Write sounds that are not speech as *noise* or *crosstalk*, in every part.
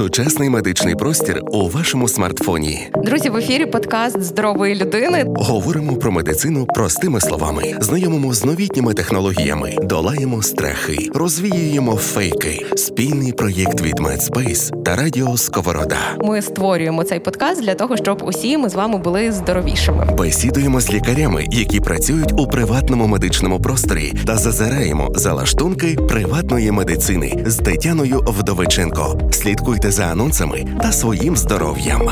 Сучасний медичний простір у вашому смартфоні. Друзі, в ефірі подкаст здорової людини. Говоримо про медицину простими словами, знайомимо з новітніми технологіями, долаємо страхи, розвіюємо фейки. Спільний проєкт від MedSpace та Радіо Сковорода. Ми створюємо цей подкаст для того, щоб усі ми з вами були здоровішими. Бесідуємо з лікарями, які працюють у приватному медичному просторі, та зазираємо за лаштунки приватної медицини з Тетяною Вдовиченко. Слідкуйте за анонсами та своїм здоров'ям.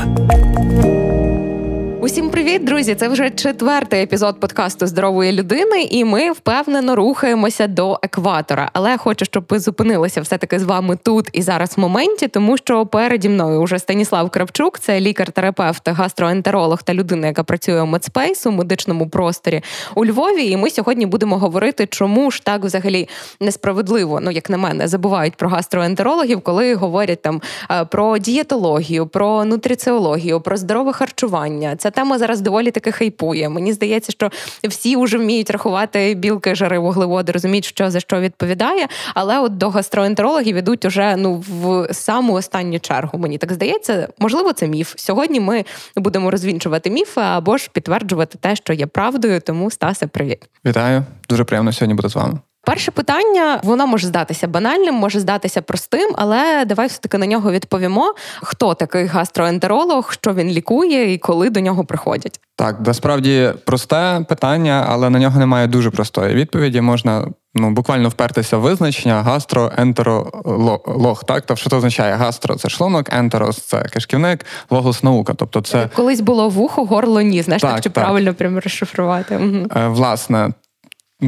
Усім привіт, друзі! Це вже четвертий епізод подкасту здорової людини, і ми впевнено рухаємося до екватора. Але хочу, щоб ви зупинилися все таки з вами тут і зараз в моменті, тому що переді мною вже Станіслав Кравчук, це лікар-терапевт, гастроентеролог та людина, яка працює у MedSpace у медичному просторі у Львові. І ми сьогодні будемо говорити, чому ж так взагалі несправедливо, ну як на мене, забувають про гастроентерологів, коли говорять там е, про дієтологію, про нутриціологію, про здорове харчування. Це ця тема зараз доволі таки хайпує. Мені здається, що всі вже вміють рахувати білки, жири, вуглеводи, розуміють, що за що відповідає. Але от до гастроентерологів ідуть уже ну в саму останню чергу. Мені так здається, можливо, це міф. Сьогодні ми будемо розвінчувати міфи або ж підтверджувати те, що є правдою. Тому Стасе, привіт, вітаю. Дуже приємно сьогодні бути з вами. Перше питання воно може здатися банальним, може здатися простим, але давай все таки на нього відповімо. Хто такий гастроентеролог, що він лікує і коли до нього приходять? Так, насправді просте питання, але на нього немає дуже простої відповіді. Можна ну буквально впертися в визначення гастроентеролог. Так, тобто що це означає гастро це шлунок, ентерос це кишківник, логос наука. Тобто, це колись було вухо, горло, ні. Знаєш, так, так чи так. правильно прямо розшифрувати? Угу. Власне,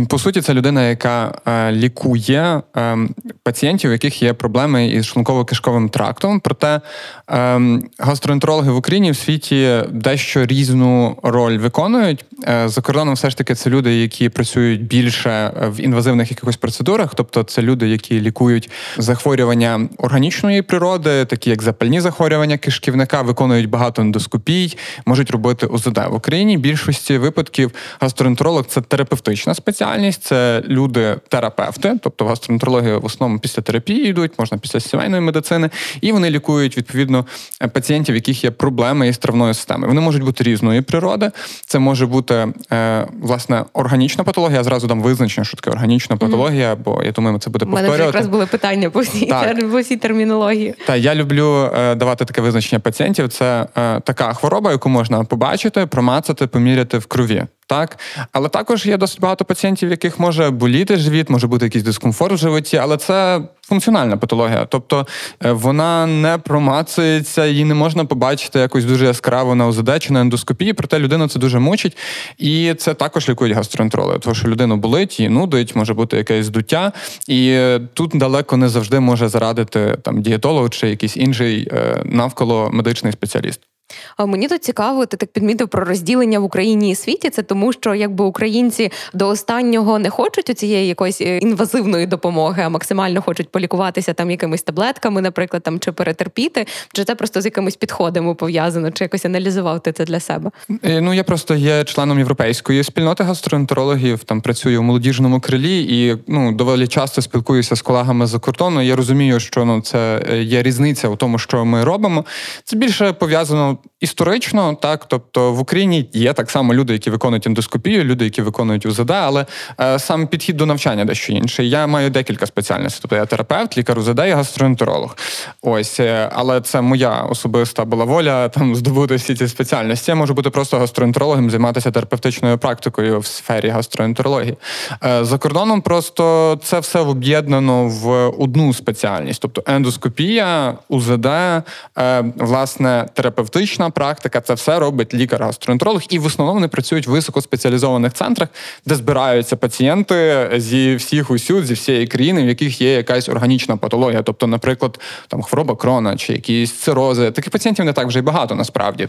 по суті, це людина, яка е, лікує е, пацієнтів, у яких є проблеми із шлунково-кишковим трактом. Проте е, гастроентерологи в Україні в світі дещо різну роль виконують. Е, за кордоном, все ж таки, це люди, які працюють більше в інвазивних якихось процедурах, тобто це люди, які лікують захворювання органічної природи, такі як запальні захворювання кишківника, виконують багато ендоскопій, можуть робити ОЗД в Україні. Більшості випадків гастроентеролог це терапевтична спеціальність спеціальність це люди-терапевти, тобто в гастроентерологію в основному після терапії йдуть, можна після сімейної медицини, і вони лікують відповідно пацієнтів, в яких є проблеми із травною системою. Вони можуть бути різної природи. Це може бути е, власне органічна патологія. Я зразу дам визначення, що таке органічна патологія, бо я думаю, це буде повторювати. У мене якраз були питання по всій по всій термінології. Та я люблю е, давати таке визначення пацієнтів. Це е, така хвороба, яку можна побачити, промацати, поміряти в крові так. Але також є досить багато пацієнтів, в яких може боліти живіт, може бути якийсь дискомфорт в животі, але це функціональна патологія. Тобто е, вона не промацується, її не можна побачити якось дуже яскраво на ОЗД чи на ендоскопії, проте людину це дуже мучить. І це також лікують гастроентерологи, тому що людину болить, її нудить, може бути якесь здуття. І тут далеко не завжди може зарадити там дієтолог чи якийсь інший е, навколо медичний спеціаліст. Мені тут цікаво, ти так підмітив про розділення в Україні і світі. Це тому, що якби українці до останнього не хочуть у цієї якоїсь е, інвазивної допомоги, а максимально хочуть полікуватися там якимись таблетками, наприклад, там чи перетерпіти, чи це просто з якимись підходами пов'язано, чи якось аналізував ти це для себе? Е, ну я просто є членом європейської спільноти гастроентерологів, там працюю у молодіжному крилі і ну доволі часто спілкуюся з колегами за кордону. Я розумію, що ну це е, є різниця у тому, що ми робимо. Це більше пов'язано історично, так тобто в Україні є так само люди, які виконують ендоскопію, люди, які виконують УЗД, але е, сам підхід до навчання дещо інший. Я маю декілька спеціальностей. Тобто я терапевт, лікар УЗД і гастроентеролог. Ось, е, але це моя особиста була воля *laughs* там здобути всі ці спеціальності. Я можу бути просто гастроентерологом, займатися терапевтичною практикою в сфері гастроентерології. Е, за кордоном просто це все об'єднано в одну спеціальність, тобто ендоскопія, УЗД, е, власне, терапевтична клінічна практика, це все робить лікар-гастроентеролог, і в основному вони працюють в високоспеціалізованих центрах, де збираються пацієнти зі всіх усюд, зі всієї країни, в яких є якась органічна патологія, тобто, наприклад, там хвороба крона чи якісь цирози. Таких пацієнтів не так вже й багато насправді.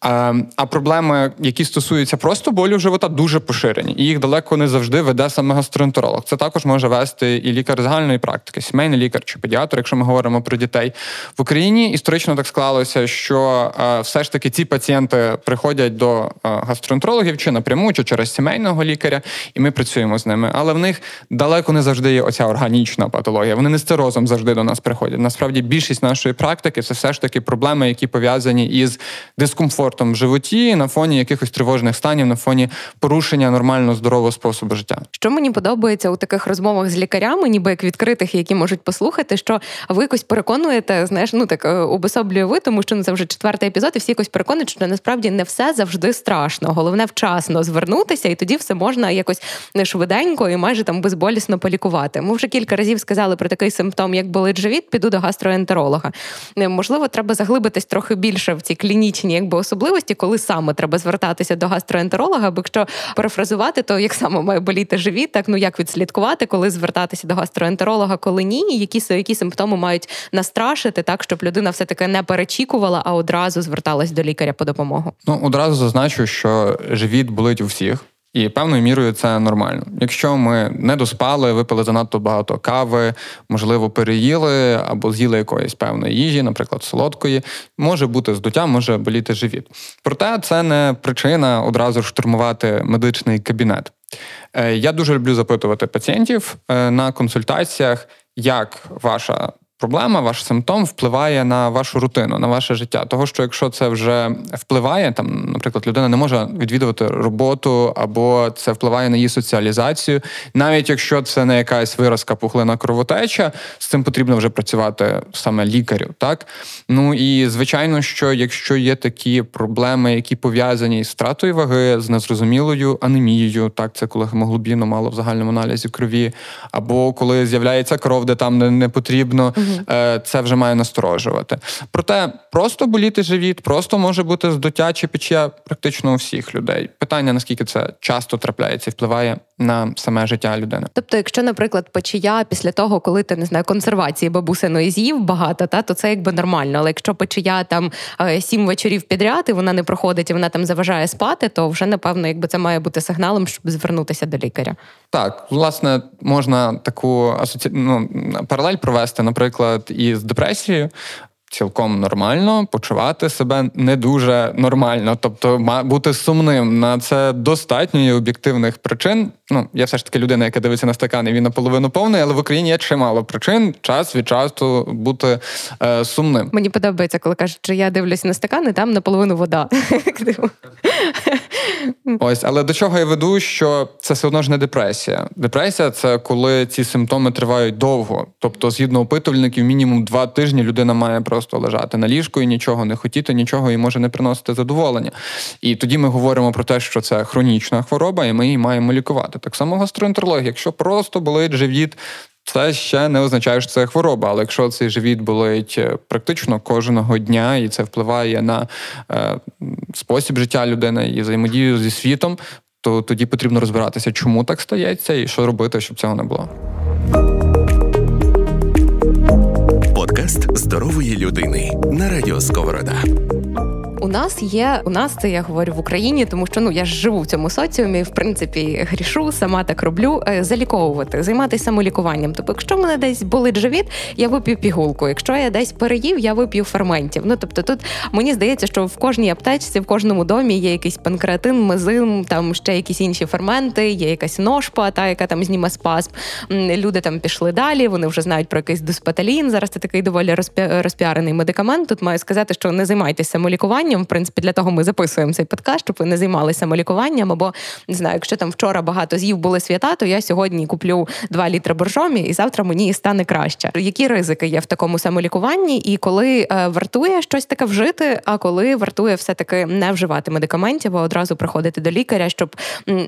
А а проблеми, які стосуються просто болю живота, дуже поширені, і їх далеко не завжди веде саме гастроентеролог. Це також може вести і лікар загальної практики, сімейний лікар чи педіатр, якщо ми говоримо про дітей в Україні. Історично так склалося, що все ж таки ці пацієнти приходять до гастроентерологів чи напряму, чи через сімейного лікаря, і ми працюємо з ними. Але в них далеко не завжди є оця органічна патологія. Вони не стерозом завжди до нас приходять. Насправді більшість нашої практики це все ж таки проблеми, які пов'язані із дискомфортом в животі на фоні якихось тривожних станів, на фоні порушення нормально здорового способу життя. Що мені подобається у таких розмовах з лікарями, ніби як відкритих, які можуть послухати, що ви якось переконуєте, знаєш, ну так обособлює ви, тому що ну, це вже четвертий епізод, і всі якось переконують, що насправді не все завжди страшно. Головне вчасно звернутися, і тоді все можна якось швиденько і майже там безболісно полікувати. Ми вже кілька разів сказали про такий симптом, як болить живіт, піду до гастроентеролога. Можливо, треба заглибитись трохи більше в ці клінічні якби особливості, коли саме треба звертатися до гастроентеролога. Бо якщо перефразувати, то як саме має боліти живіт, так ну як відслідкувати, коли звертатися до гастроентеролога, коли ні, які які симптоми мають настрашити, так щоб людина все таки не перечікувала, а одразу зверталась до лікаря по допомогу. Ну одразу зазначу, що живіт болить у всіх. І певною мірою це нормально. Якщо ми не доспали, випили занадто багато кави, можливо, переїли або з'їли якоїсь певної їжі, наприклад, солодкої, може бути здуття, може боліти живіт. Проте це не причина одразу штурмувати медичний кабінет. Е, я дуже люблю запитувати пацієнтів е, на консультаціях, як ваша проблема, ваш симптом впливає на вашу рутину, на ваше життя. Того, що якщо це вже впливає, там, наприклад, людина не може відвідувати роботу, або це впливає на її соціалізацію, навіть якщо це не якась виразка пухлина кровотеча, з цим потрібно вже працювати саме лікарю. Так ну і звичайно, що якщо є такі проблеми, які пов'язані з втратою ваги, з незрозумілою анемією, так це коли гемоглобіну мало в загальному аналізі крові, або коли з'являється кров, де там не, потрібно. Е, це вже має насторожувати. Проте просто боліти живіт, просто може бути здуття чи печія практично у всіх людей. Питання наскільки це часто трапляється і впливає на саме життя людини. Тобто, якщо, наприклад, печія після того, коли ти не знаю, консервації бабусиної з'їв багато, та то це якби нормально. Але якщо печія там е, сім вечорів підряд і вона не проходить і вона там заважає спати, то вже напевно, якби це має бути сигналом, щоб звернутися до лікаря. Так, власне, можна таку асоці... ну, паралель провести, наприклад, із депресією цілком нормально почувати себе не дуже нормально, тобто бути сумним на це достатньо є об'єктивних причин. Ну я все ж таки людина, яка дивиться на стакан, і він наполовину повний, але в Україні є чимало причин час від часу бути е, сумним. Мені подобається, коли кажуть, що я дивлюся на стакан, і там наполовину вода. *laughs* Ось, але до чого я веду, що це все одно ж не депресія. Депресія це коли ці симптоми тривають довго. Тобто, згідно опитувальників, мінімум два тижні людина має просто лежати на ліжку і нічого не хотіти, нічого і може не приносити задоволення. І тоді ми говоримо про те, що це хронічна хвороба, і ми її маємо лікувати. Так само гастроентерологія. Якщо просто болить живіт, це ще не означає, що це хвороба, але якщо цей живіт болить е, практично кожного дня, і це впливає на е, спосіб життя людини і взаємодію зі світом, то тоді потрібно розбиратися, чому так стається, і що робити, щоб цього не було. Подкаст здорової людини на радіо Сковорода. У нас є, у нас це я говорю в Україні, тому що ну я ж живу в цьому соціумі, в принципі, грішу, сама так роблю. Е, заліковувати, займатися самолікуванням. Тобто, якщо мене десь болить живіт, я вип'ю пігулку. Якщо я десь переїв, я вип'ю ферментів. Ну тобто, тут мені здається, що в кожній аптечці, в кожному домі є якийсь панкреатин, мезим, там ще якісь інші ферменти, є якась ножпа, та яка там зніме спазм. Люди там пішли далі. Вони вже знають про якийсь диспеталін. Зараз це такий доволі розпіарений медикамент. Тут маю сказати, що не займайтеся самолікуванням самолікуванням. В принципі, для того ми записуємо цей подкаст, щоб ви не займалися самолікуванням. Або не знаю, якщо там вчора багато з'їв були свята, то я сьогодні куплю 2 літри боржомі, і завтра мені стане краще. Які ризики є в такому самолікуванні, і коли е, вартує щось таке вжити, а коли вартує все таки не вживати медикаментів, а одразу приходити до лікаря, щоб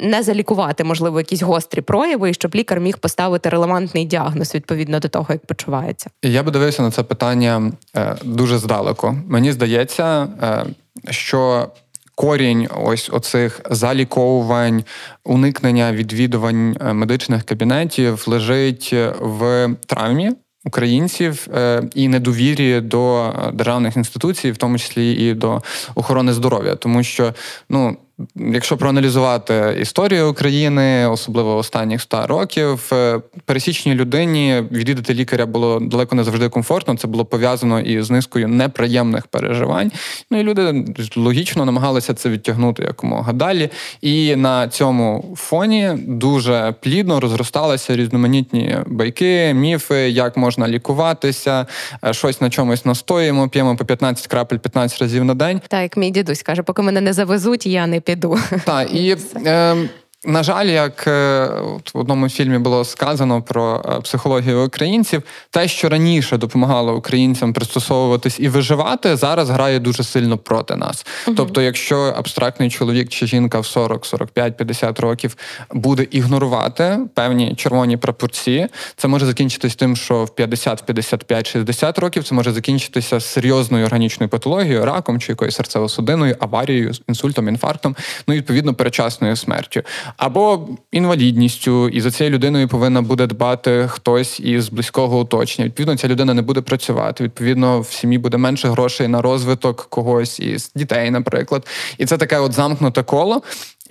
не залікувати, можливо, якісь гострі прояви, і щоб лікар міг поставити релевантний діагноз відповідно до того, як почувається. Я би дивився на це питання е, дуже здалеку. Мені здається, е, що корінь ось оцих заліковувань, уникнення відвідувань е, медичних кабінетів лежить в травмі. Українців е, і недовірі до державних інституцій, в тому числі і до охорони здоров'я, тому що ну якщо проаналізувати історію України, особливо останніх 100 років, е, пересічній людині відвідати лікаря було далеко не завжди комфортно. Це було пов'язано із низкою неприємних переживань. Ну і люди логічно намагалися це відтягнути якомога далі. І на цьому фоні дуже плідно розросталися різноманітні байки, міфи, як можна лікуватися, е, щось на чомусь настоїмо, п'ємо по 15 крапель 15 разів на день. Так, як мій дідусь каже, поки мене не завезуть, я не піду. Так, і е, на жаль, як е, в одному фільмі було сказано про е, психологію українців, те, що раніше допомагало українцям пристосовуватись і виживати, зараз грає дуже сильно проти нас. uh Тобто, якщо абстрактний чоловік чи жінка в 40, 45, 50 років буде ігнорувати певні червоні прапорці, це може закінчитись тим, що в 50, 55, 60 років це може закінчитися серйозною органічною патологією, раком чи якоюсь серцево-судинною, аварією, інсультом, інфарктом, ну і відповідно перечасною смертю або інвалідністю, і за цією людиною повинна буде дбати хтось із близького оточення. Відповідно, ця людина не буде працювати. Відповідно, в сім'ї буде менше грошей на розвиток когось із дітей, наприклад. І це таке от замкнуте коло.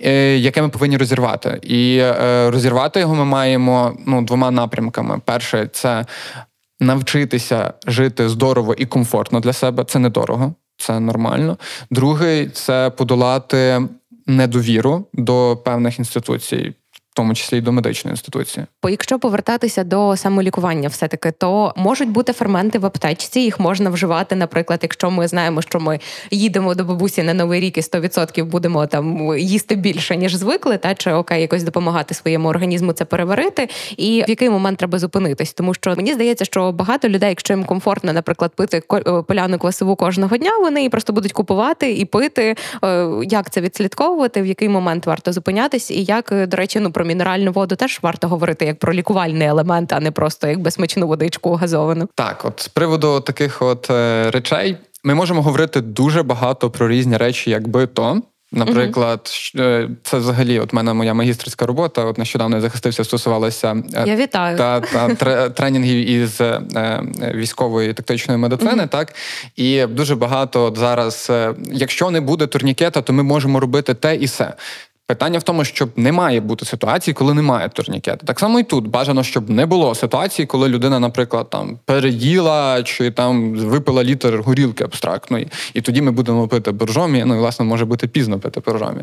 Е, яке ми повинні розірвати, і е, розірвати його ми маємо ну двома напрямками: перше це навчитися жити здорово і комфортно для себе. Це недорого, це нормально. Другий це подолати недовіру до певних інституцій тому числі й до медичної інституції. Якщо повертатися до самолікування, все таки то можуть бути ферменти в аптечці. Їх можна вживати, наприклад, якщо ми знаємо, що ми їдемо до бабусі на новий рік і 100% будемо там їсти більше ніж звикли, та чи окей, якось допомагати своєму організму це переварити, і в який момент треба зупинитись, тому що мені здається, що багато людей, якщо їм комфортно, наприклад, пити е, поляну квасову кожного дня, вони її просто будуть купувати і пити. Е, як це відслідковувати, в який момент варто зупинятись, і як до речі, ну про мінеральну воду теж варто говорити як про лікувальний елемент, а не просто як безсмачну водичку газовану. Так, от з приводу таких от е, речей ми можемо говорити дуже багато про різні речі, якби то. Наприклад, uh це взагалі, от мене моя магістерська робота. От нещодавно я захистився, стосувалася е, я вітаю. та та *laughs* тренінгів із е, військової тактичної медицини. uh Так і дуже багато зараз, якщо не буде турнікета, то ми можемо робити те і все. Питання в тому, щоб не має бути ситуації, коли немає турнікету. Так само і тут бажано, щоб не було ситуації, коли людина, наприклад, там переїла чи там випила літр горілки абстрактної, і тоді ми будемо пити боржомі. Ну і власне може бути пізно пити боржомі.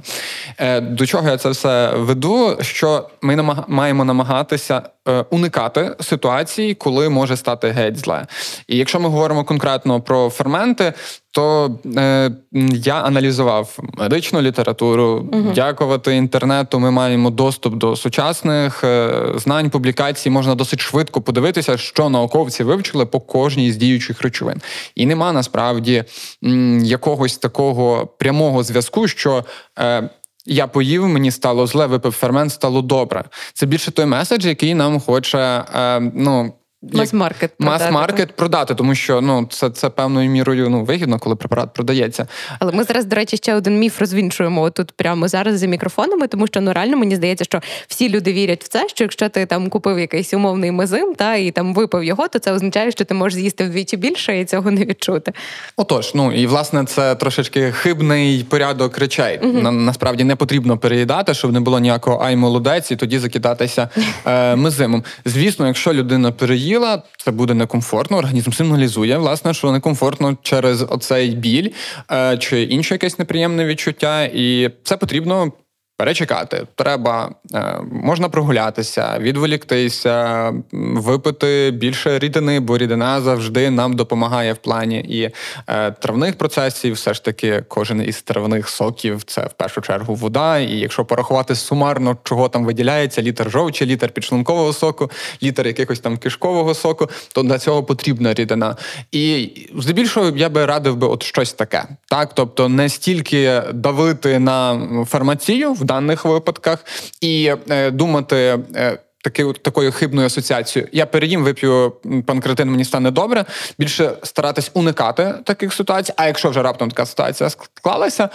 Е, До чого я це все веду? Що ми намаг... маємо намагатися е, уникати ситуації, коли може стати геть зле. І якщо ми говоримо конкретно про ферменти, то е, я аналізував медичну літературу. Угу. Дякувати інтернету. Ми маємо доступ до сучасних е, знань, публікацій. Можна досить швидко подивитися, що науковці вивчили по кожній з діючих речовин. І нема насправді м, якогось такого прямого зв'язку, що. Е, я поїв, мені стало зле, випив фермент, стало добре. Це більше той меседж, який нам хоче е, ну, Мас-маркет мас-маркет продати, тому що ну це це певною мірою ну вигідно, коли препарат продається. Але ми зараз, до речі, ще один міф розвінчуємо тут прямо зараз за мікрофонами, тому що ну реально мені здається, що всі люди вірять в це, що якщо ти там купив якийсь умовний мезим, та і там випив його, то це означає, що ти можеш з'їсти вдвічі більше і цього не відчути. Отож, ну і власне це трошечки хибний порядок речей. Угу. На, насправді не потрібно переїдати, щоб не було ніякого ай молодець, і тоді закидатися е, мезимом. Звісно, якщо людина переїде їла, це буде некомфортно. Організм сигналізує, власне, що некомфортно через оцей біль е, чи інше якесь неприємне відчуття, і це потрібно перечекати. Треба е, можна прогулятися, відволіктися, випити більше рідини, бо рідина завжди нам допомагає в плані і е, травних процесів. Все ж таки, кожен із травних соків це в першу чергу вода. І якщо порахувати сумарно, чого там виділяється, літр жовчі, літр підшлункового соку, літр якихось там кишкового соку, то для цього потрібна рідина. І здебільшого я би радив би от щось таке, так тобто не стільки давити на фармацію в даних випадках і е, думати. Е, Таки, такою хибною асоціацією. Я переїм, вип'ю панкретин, мені стане добре. Більше старатись уникати таких ситуацій. А якщо вже раптом така ситуація склалася,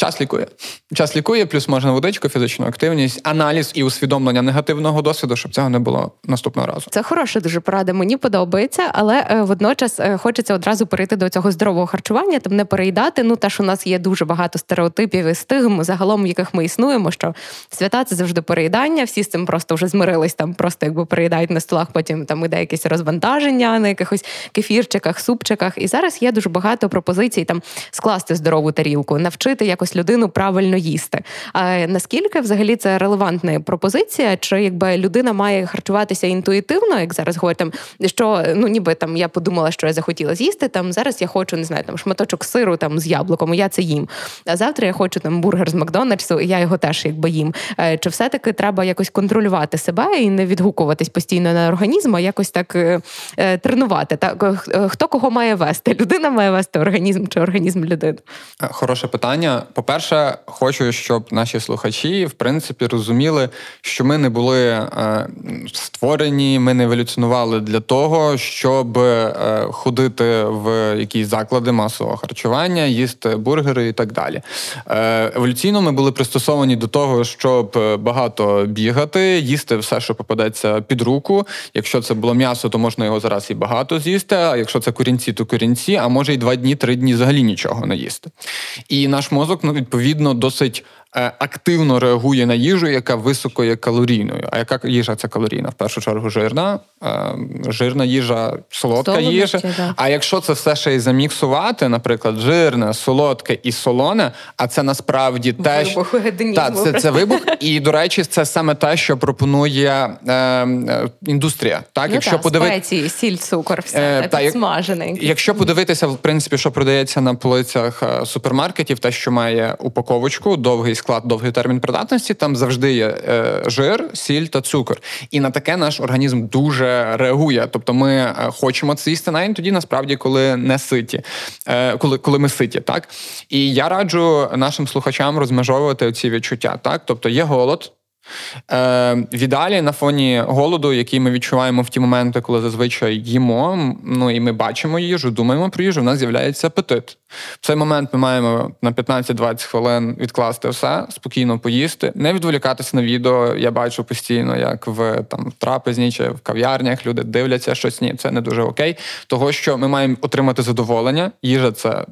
Час лікує. Час лікує, плюс можна водичку, фізичну активність, аналіз і усвідомлення негативного досвіду, щоб цього не було наступного разу. Це хороша дуже порада. Мені подобається, але е, водночас е, хочеться одразу перейти до цього здорового харчування, там не переїдати. Ну теж у нас є дуже багато стереотипів і стигм, загалом в яких ми існуємо. Що свята це завжди переїдання. Всі з цим просто вже змирились. Там просто якби переїдають на столах. Потім там іде якесь розвантаження на якихось кефірчиках, супчиках. І зараз є дуже багато пропозицій там скласти здорову тарілку, навчити якось якось людину правильно їсти. А наскільки взагалі це релевантна пропозиція? Чи якби людина має харчуватися інтуїтивно, як зараз говорять, що ну ніби там я подумала, що я захотіла з'їсти. Там зараз я хочу не знаю, там шматочок сиру там з яблуком, я це їм. А завтра я хочу там бургер з Макдональдсу, і я його теж якби їм. Е, чи все-таки треба якось контролювати себе і не відгукуватись постійно на організм, а якось так е, е тренувати? Так хто кого має вести? *laughs* Людина має вести організм чи організм людини? Хороше питання. По-перше, хочу, щоб наші слухачі в принципі розуміли, що ми не були е, створені, ми не еволюціонували для того, щоб е, ходити в якісь заклади масового харчування, їсти бургери і так далі. Е, еволюційно ми були пристосовані до того, щоб багато бігати, їсти все, що попадеться під руку. Якщо це було м'ясо, то можна його зараз і багато з'їсти. А якщо це корінці, то корінці, а може й два дні, три дні взагалі нічого не їсти. І наш мозок ну, відповідно досить активно реагує на їжу, яка високо є калорійною. А яка їжа це калорійна? В першу чергу жирна, е, жирна їжа, солодка Солодощі, їжа. Да. А якщо це все ще й заміксувати, наприклад, жирне, солодке і солоне, а це насправді те, вибух та, це, це вибух. І, до речі, це саме те, що пропонує е, е індустрія. Так, ну, якщо та, подиви... спеції, сіль, цукор, все е, та, підсмажений. Якщо подивитися, в принципі, що продається на полицях супермаркетів, те, що має упаковочку, довгий склад довгий термін придатності, там завжди є е, жир, сіль та цукор. І на таке наш організм дуже реагує. Тобто ми е, хочемо це їсти навіть тоді, насправді, коли не ситі, е, коли коли ми ситі. так? І я раджу нашим слухачам розмежовувати ці відчуття. так? Тобто є голод. Е, В ідеалі на фоні голоду, який ми відчуваємо в ті моменти, коли зазвичай їмо, ну і ми бачимо їжу, думаємо про їжу, в нас з'являється апетит. В цей момент ми маємо на 15-20 хвилин відкласти все, спокійно поїсти, не відволікатися на відео. Я бачу постійно, як в там трапезні чи в кав'ярнях люди дивляться щось. Ні, це не дуже окей. Того що ми маємо отримати задоволення. Їжа це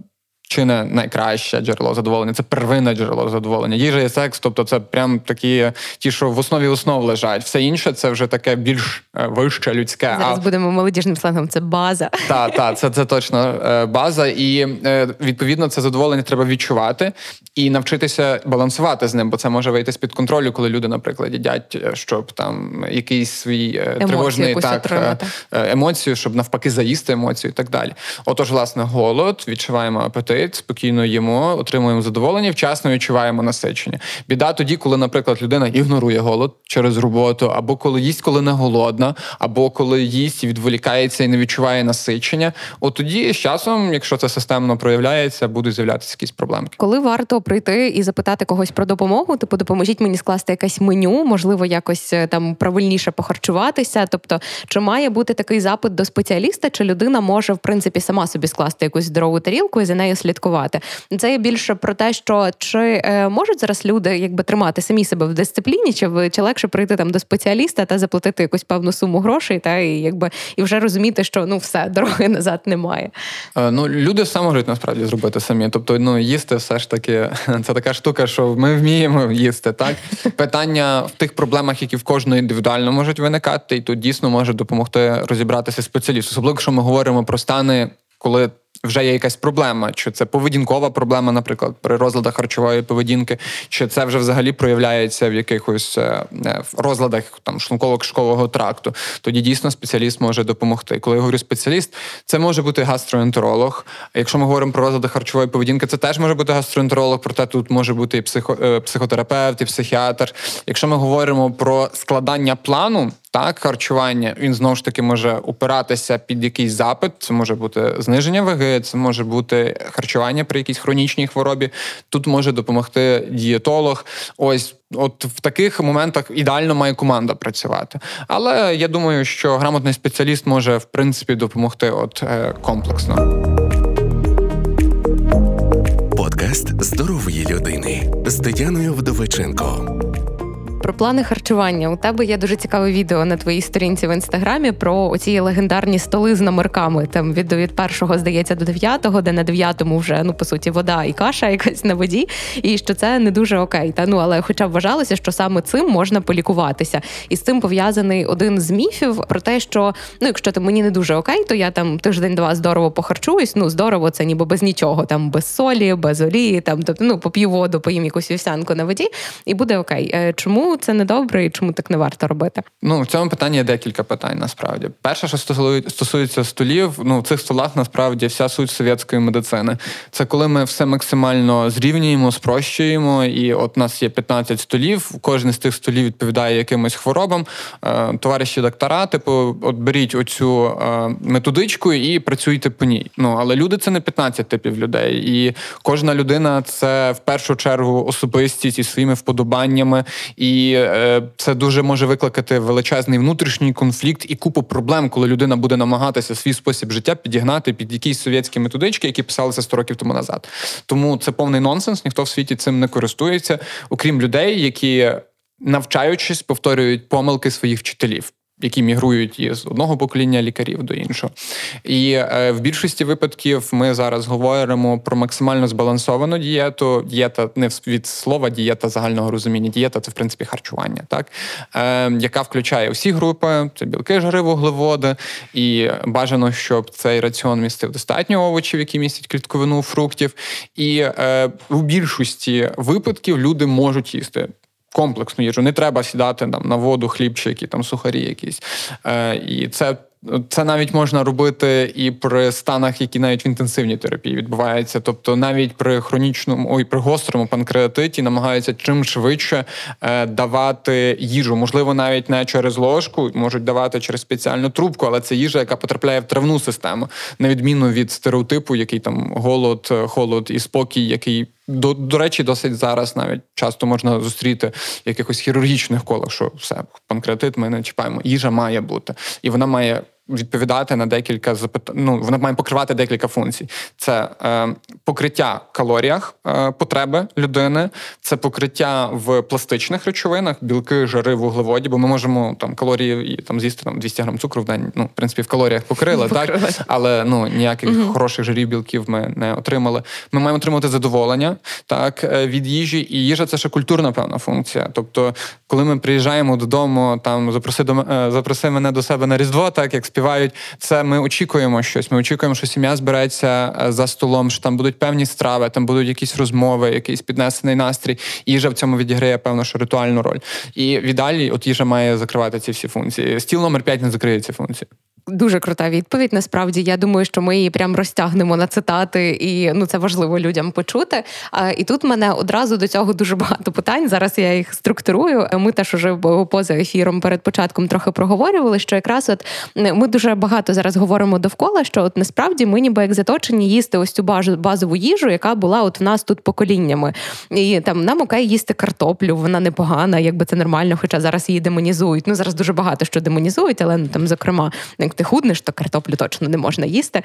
чи не найкраще джерело задоволення, це первинне джерело задоволення. Їжа і секс, тобто це прям такі ті, що в основі основ лежать. Все інше це вже таке більш е, вище людське. Зараз а... будемо молодіжним сленгом. Це база. *laughs* Так, так, це це точно е, база, і е, відповідно це задоволення треба відчувати і навчитися балансувати з ним, бо це може вийти з під контролю, коли люди, наприклад, їдять, щоб там якийсь свій Емоцію тривожний так емоцію, щоб навпаки заїсти емоцію і так далі. Отож, власне, голод відчуваємо апетит апетит, спокійно їмо, отримуємо задоволення, вчасно відчуваємо насичення. Біда тоді, коли, наприклад, людина ігнорує голод через роботу, або коли їсть, коли не голодна, або коли їсть і відволікається і не відчуває насичення. От тоді з часом, якщо це системно проявляється, будуть з'являтися якісь проблеми. Коли варто прийти і запитати когось про допомогу, типу допоможіть мені скласти якесь меню, можливо, якось е, там правильніше похарчуватися. Тобто, чи має бути такий запит до спеціаліста, чи людина може в принципі сама собі скласти якусь здорову тарілку і за нею слідкувати. Це є більше про те, що чи е, можуть зараз люди якби тримати самі себе в дисципліні, чи чи легше прийти там до спеціаліста та заплатити якусь певну суму грошей, та і якби і вже розуміти, що ну все *laughs* дороги назад немає. Е, ну люди все можуть насправді зробити самі. Тобто, ну їсти все ж таки *laughs* це така штука, що ми вміємо їсти. Так *laughs* питання в тих проблемах, які в кожної індивідуально можуть виникати, і тут дійсно може допомогти розібратися спеціаліст, особливо якщо ми говоримо про стани, коли вже є якась проблема, чи це поведінкова проблема, наприклад, при розладах харчової поведінки, чи це вже взагалі проявляється в якихось е, е, розладах там шлунково кишкового тракту. Тоді дійсно спеціаліст може допомогти. Коли я говорю спеціаліст, це може бути гастроентеролог. Якщо ми говоримо про розлади харчової поведінки, це теж може бути гастроентеролог, проте тут може бути і психо, е, психотерапевт, і психіатр. Якщо ми говоримо про складання плану, так, харчування він знову ж таки може упиратися під якийсь запит. Це може бути зниження ваги, це може бути харчування при якійсь хронічній хворобі. Тут може допомогти дієтолог. Ось, от в таких моментах ідеально має команда працювати. Але я думаю, що грамотний спеціаліст може в принципі допомогти от е, комплексно Подкаст здорової людини з Тетяною Вдовиченко. Про плани харчування. У тебе є дуже цікаве відео на твоїй сторінці в інстаграмі про оці легендарні столи з номерками. Там від від першого здається до дев'ятого, де на дев'ятому вже ну по суті вода і каша якась на воді, і що це не дуже окей. Та ну але, хоча б вважалося, що саме цим можна полікуватися, і з цим пов'язаний один з міфів про те, що ну, якщо там мені не дуже окей, то я там тиждень-два здорово похарчуюсь. Ну здорово, це ніби без нічого, там без солі, без олії, там тобто ну поп'ю воду, поїм якусь вівсянку на воді, і буде окей. Е, це не добре і чому так не варто робити? Ну в цьому питанні є декілька питань. Насправді, перше, що стосується столів, ну в цих столах насправді вся суть совєтської медицини. Це коли ми все максимально зрівнюємо, спрощуємо, і от у нас є 15 столів. Кожен з тих столів відповідає якимось хворобам. Е, товариші доктора, типу, от беріть оцю е, методичку і працюйте по ній. Ну але люди це не 15 типів людей, і кожна людина це в першу чергу особистість із своїми вподобаннями. І і е, це дуже може викликати величезний внутрішній конфлікт і купу проблем, коли людина буде намагатися свій спосіб життя підігнати під якісь совєтські методички, які писалися 100 років тому назад. Тому це повний нонсенс, ніхто в світі цим не користується, окрім людей, які навчаючись повторюють помилки своїх вчителів які мігрують із одного покоління лікарів до іншого. І е, в більшості випадків ми зараз говоримо про максимально збалансовану дієту. Дієта не від слова, дієта загального розуміння. Дієта це в принципі харчування, так е, яка включає всі групи: це білки, жири, вуглеводи, і бажано, щоб цей раціон містив достатньо овочів, які містять клітковину фруктів. І е, у більшості випадків люди можуть їсти комплексну їжу. Не треба сідати там на воду, хлібчики, там сухарі якісь. Е, І це це навіть можна робити і при станах, які навіть в інтенсивній терапії відбуваються. Тобто, навіть при хронічному ой, при гострому панкреатиті намагаються чим швидше е, давати їжу. Можливо, навіть не через ложку, можуть давати через спеціальну трубку, але це їжа, яка потрапляє в травну систему, на відміну від стереотипу, який там голод, холод і спокій, який до до речі, досить зараз навіть часто можна зустріти в якихось хірургічних колах, що все панкреатит ми не чіпаємо. Їжа має бути, і вона має відповідати на декілька запитань. Ну, вона має покривати декілька функцій. Це е, покриття калоріях е, потреби людини, це покриття в пластичних речовинах, білки, жири, вуглеводі, бо ми можемо там калорії там з'їсти там 200 грам цукру в день. Ну, в принципі, в калоріях покрили, *laughs* покрили. так але ну ніяких угу. хороших жирів, білків ми не отримали. Ми маємо отримати задоволення так е, від їжі, і їжа це ще культурна певна функція. Тобто, коли ми приїжджаємо додому, там запроси до е, запроси мене до себе на різдво, так як співають. Це ми очікуємо щось. Ми очікуємо, що сім'я збереться е, за столом, що там будуть певні страви, там будуть якісь розмови, якийсь піднесений настрій. Їжа в цьому відіграє певно, що ритуальну роль. І віддалі, от їжа має закривати ці всі функції. Стіл номер 5 не закриє ці функції. Дуже крута відповідь. Насправді я думаю, що ми її прям розтягнемо на цитати, і ну це важливо людям почути. А, І тут мене одразу до цього дуже багато питань. Зараз я їх структурую. Ми теж уже поза ефіром перед початком трохи проговорювали. Що якраз от ми дуже багато зараз говоримо довкола, що от насправді ми ніби як заточені їсти ось цю базову їжу, яка була от в нас тут поколіннями. І там нам окей їсти картоплю, вона непогана, якби це нормально, хоча зараз її демонізують. Ну зараз дуже багато що демонізують, але ну там, зокрема, як ти худнеш, то картоплю точно не можна їсти.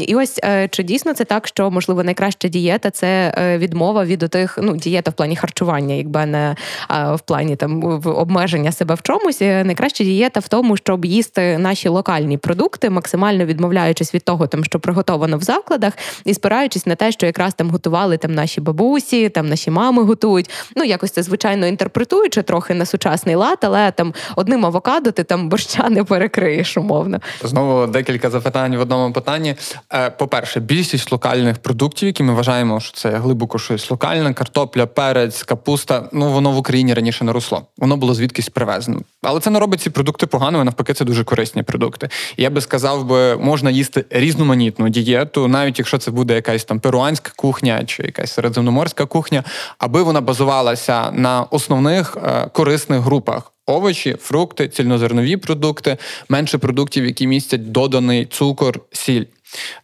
І ось е, чи дійсно це так, що можливо найкраща дієта це е, відмова від отих, ну дієта в плані харчування, якби не в плані там обмеження себе в чомусь. Е, найкраща дієта в тому, щоб їсти наші локальні продукти, максимально відмовляючись від того, там що приготовано в закладах, і спираючись на те, що якраз там готували там наші бабусі, там наші мами готують. Ну якось це звичайно інтерпретуючи трохи на сучасний лад, але там одним авокадо ти там борща не перекриєш умовно. Знову декілька запитань в одному питанні. Е, по-перше, більшість локальних продуктів, які ми вважаємо, що це глибоко щось локальне, картопля, перець, капуста. Ну воно в Україні раніше не росло. Воно було звідкись привезено. Але це не робить ці продукти поганими, навпаки, це дуже корисні продукти. Я би сказав, би, можна їсти різноманітну дієту, навіть якщо це буде якась там перуанська кухня чи якась середземноморська кухня, аби вона базувалася на основних е, корисних групах овочі, фрукти, цільнозернові продукти, менше продуктів, які містять доданий цукор, сіль.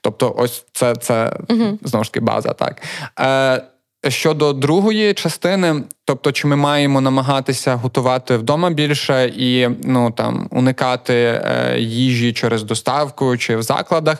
Тобто, ось це це угу. знову ж таки база. Так Е, щодо другої частини, тобто, чи ми маємо намагатися готувати вдома більше і ну там уникати е, їжі через доставку чи в закладах,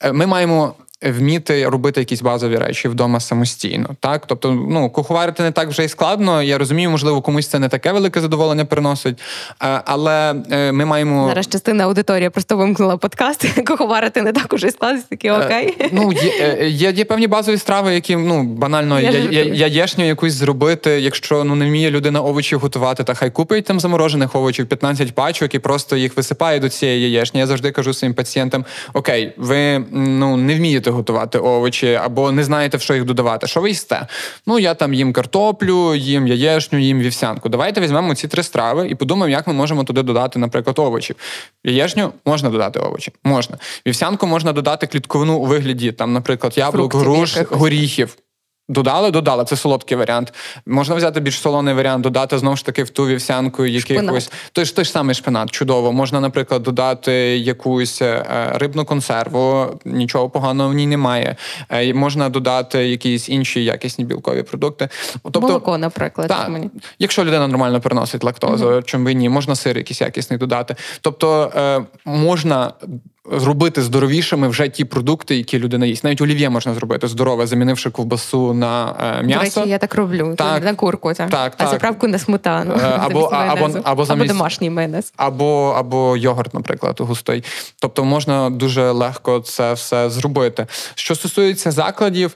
е, ми маємо вміти робити якісь базові речі вдома самостійно. Так, тобто, ну куховарити не так вже й складно. Я розумію, можливо, комусь це не таке велике задоволення приносить, е, але е, ми маємо зараз. Частина аудиторії просто вимкнула подкаст. *laughs* Куховарити не так уже складно, такі е, окей. Ну є, є є, певні базові страви, які ну банально я, я, яєшню якусь зробити. Якщо ну не вміє людина овочі готувати, та хай купить там заморожених овочів 15 пачок і просто їх висипає до цієї яєшні. Я завжди кажу своїм пацієнтам: Окей, ви ну не вмієте готувати овочі, або не знаєте, в що їх додавати. Що ви їсте? Ну я там їм картоплю, їм яєшню, їм вівсянку. Давайте візьмемо ці три страви і подумаємо, як ми можемо туди додати, наприклад, овочів. Яєшню можна додати овочі, можна. Вівсянку можна додати клітковину у вигляді, там, наприклад, яблук, груш, горіхів. Додали, додали. Це солодкий варіант. Можна взяти більш солоний варіант, додати знову ж таки в ту вівсянку якихось. Той ж той ж самий шпинат, чудово. Можна, наприклад, додати якусь е, рибну консерву, нічого поганого в ній немає. Е, можна додати якісь інші якісні білкові продукти. Тобто, Молоко, наприклад, так, мені. якщо людина нормально переносить лактозу, mm-hmm. чим би ні, можна сир якийсь якісний додати. Тобто е, можна зробити здоровішими вже ті продукти, які людина їсть. Навіть олів'є можна зробити здорове, замінивши ковбасу на м'ясо. До речі, я так роблю. Так, на курку. Так, так, а заправку на сметану. Е, або або, або, замість, або домашній майонез. Або, або йогурт, наприклад, густий. Тобто можна дуже легко це все зробити. Що стосується закладів,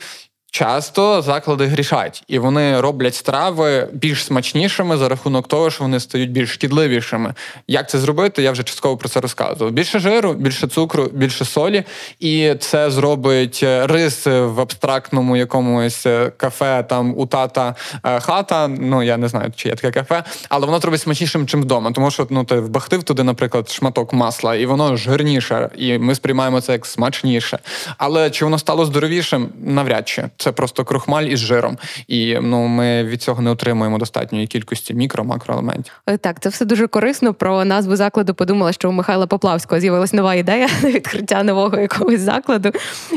Часто заклади грішать, і вони роблять страви більш смачнішими за рахунок того, що вони стають більш шкідливішими. Як це зробити? Я вже частково про це розказував. Більше жиру, більше цукру, більше солі, і це зробить е, рис в абстрактному якомусь е, кафе, там у тата е, хата. Ну я не знаю, чи є таке кафе, але воно зробить смачнішим, чим вдома. Тому що ну ти вбахтив туди, наприклад, шматок масла, і воно жирніше, і ми сприймаємо це як смачніше. Але чи воно стало здоровішим? Навряд чи це просто крохмаль із жиром, і ну ми від цього не отримуємо достатньої кількості мікро макроелементів. Е, так, це все дуже корисно. Про назву закладу подумала, що у Михайла Поплавського з'явилась нова ідея *laughs* відкриття нового якогось закладу.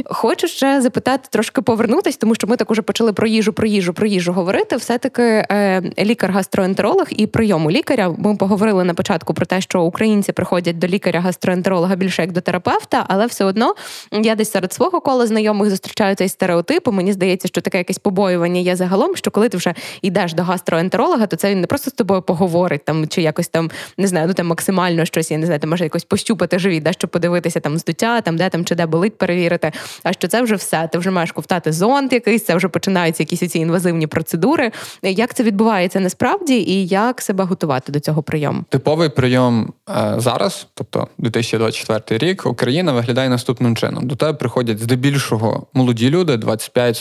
Хочу ще запитати трошки повернутись, тому що ми так уже почали про їжу, про їжу, про їжу говорити. Все таки е, лікар-гастроентеролог і прийому лікаря. Ми поговорили на початку про те, що українці приходять до лікаря-гастроентеролога більше як до терапевта, але все одно я десь серед свого кола знайомих зустрічаю цей стереотип. Мені здається, що таке якесь побоювання є загалом, що коли ти вже йдеш до гастроентеролога, то це він не просто з тобою поговорить там чи якось там не знаю, ну там максимально щось, я не знаю, ти може якось пощупати живіт, да, щоб подивитися там здуття, там де там чи де болить перевірити. А що це вже все? Ти вже маєш ковтати зонт якийсь, це вже починаються якісь ці інвазивні процедури. Як це відбувається насправді, і як себе готувати до цього прийому? Типовий прийом е, зараз, тобто 2024 рік, Україна виглядає наступним чином. До тебе приходять здебільшого молоді люди,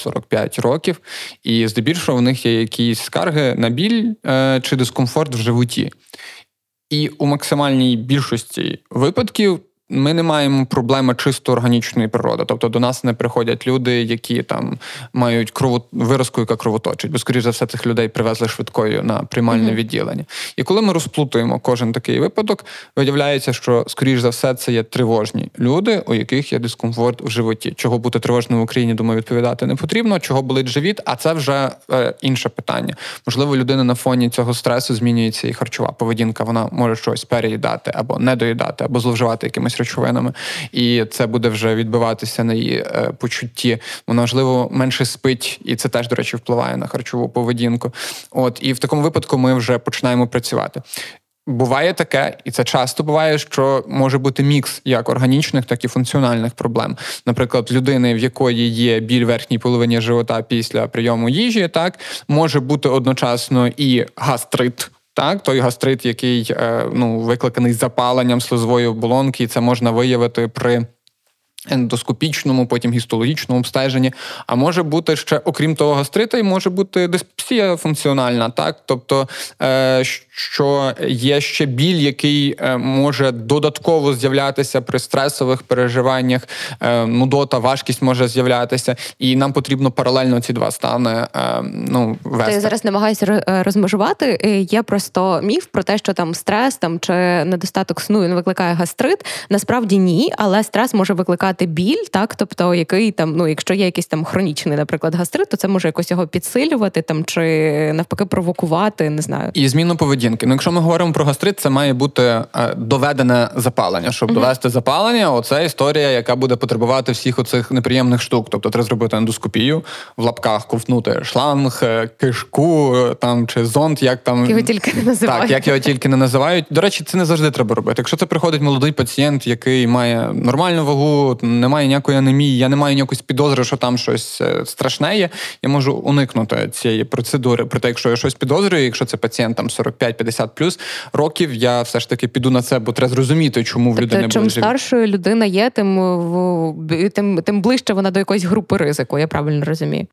25-45 років, і здебільшого в них є якісь скарги на біль е, чи дискомфорт в животі. І у максимальній більшості випадків ми не маємо проблеми чисто органічної природи. Тобто до нас не приходять люди, які там мають крово... виразку, яка кровоточить, бо скоріш за все цих людей привезли швидкою на приймальне mm-hmm. відділення. І коли ми розплутуємо кожен такий випадок, виявляється, що скоріш за все це є тривожні люди, у яких є дискомфорт в животі. Чого бути тривожним в Україні, думаю, відповідати не потрібно. Чого болить живіт, а це вже е, інше питання. Можливо, людина на фоні цього стресу змінюється і харчова поведінка. Вона може щось переїдати або не доїдати, або зловживати якимось речовинами, і це буде вже відбиватися на її е, почутті. Вона можливо менше спить, і це теж, до речі, впливає на харчову поведінку. От і в такому випадку ми вже починаємо працювати. Буває таке, і це часто буває, що може бути мікс як органічних, так і функціональних проблем. Наприклад, людини, в якої є біль верхній половині живота після прийому їжі, так може бути одночасно і гастрит. Так, той гастрит, який е, ну, викликаний запаленням слизової оболонки, це можна виявити при ендоскопічному, потім гістологічному обстеженні. А може бути ще, окрім того, гастрита, і може бути диспепсія функціональна, так, тобто, е, що є ще біль, який е, може додатково з'являтися при стресових переживаннях, е, нудота, важкість може з'являтися, і нам потрібно паралельно ці два стани ну, вести. Я зараз намагаюся розмежувати. Є просто міф про те, що там стрес там чи недостаток сну він викликає гастрит. Насправді ні, але стрес може викликати викликати біль, так тобто, який там, ну якщо є якийсь там хронічний, наприклад, гастрит, то це може якось його підсилювати там чи навпаки провокувати, не знаю. І зміну поведінки. Ну, якщо ми говоримо про гастрит, це має бути е, доведене запалення. Щоб uh довести запалення, оце історія, яка буде потребувати всіх оцих неприємних штук. Тобто треба зробити ендоскопію в лапках, ковтнути шланг, е, кишку там чи зонд, як там його тільки не називають. Так, як його тільки не називають. До речі, це не завжди треба робити. Якщо це приходить молодий пацієнт, який має нормальну вагу, немає ніякої анемії, я не маю ніякої підозри, що там щось е, страшне є. Я можу уникнути цієї процедури. Проте, якщо я щось підозрюю, якщо це пацієнт там 45-50 плюс років, я все ж таки піду на це, бо треба зрозуміти, чому в тобто, людини чим старшою людина є, тим тим тим ближче вона до якоїсь групи ризику. Я правильно розумію.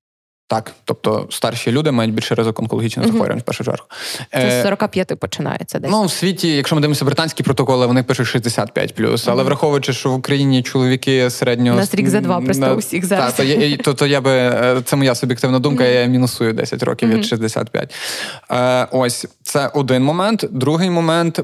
Так, тобто старші люди мають більше ризик онкологічних uh-huh. захворювань в першу чергу. Це з 45 е, починається десь. Ну, в світі, якщо ми дивимося британські протоколи, вони пишуть 65 плюс. Uh-huh. Але враховуючи, що в Україні чоловіки середньо нас рік за два просто на... усіх зараз. Так, то, я, то, то я би е, це моя суб'єктивна думка. Uh-huh. Я мінусую 10 років від 65. Е, Ось це один момент. Другий момент.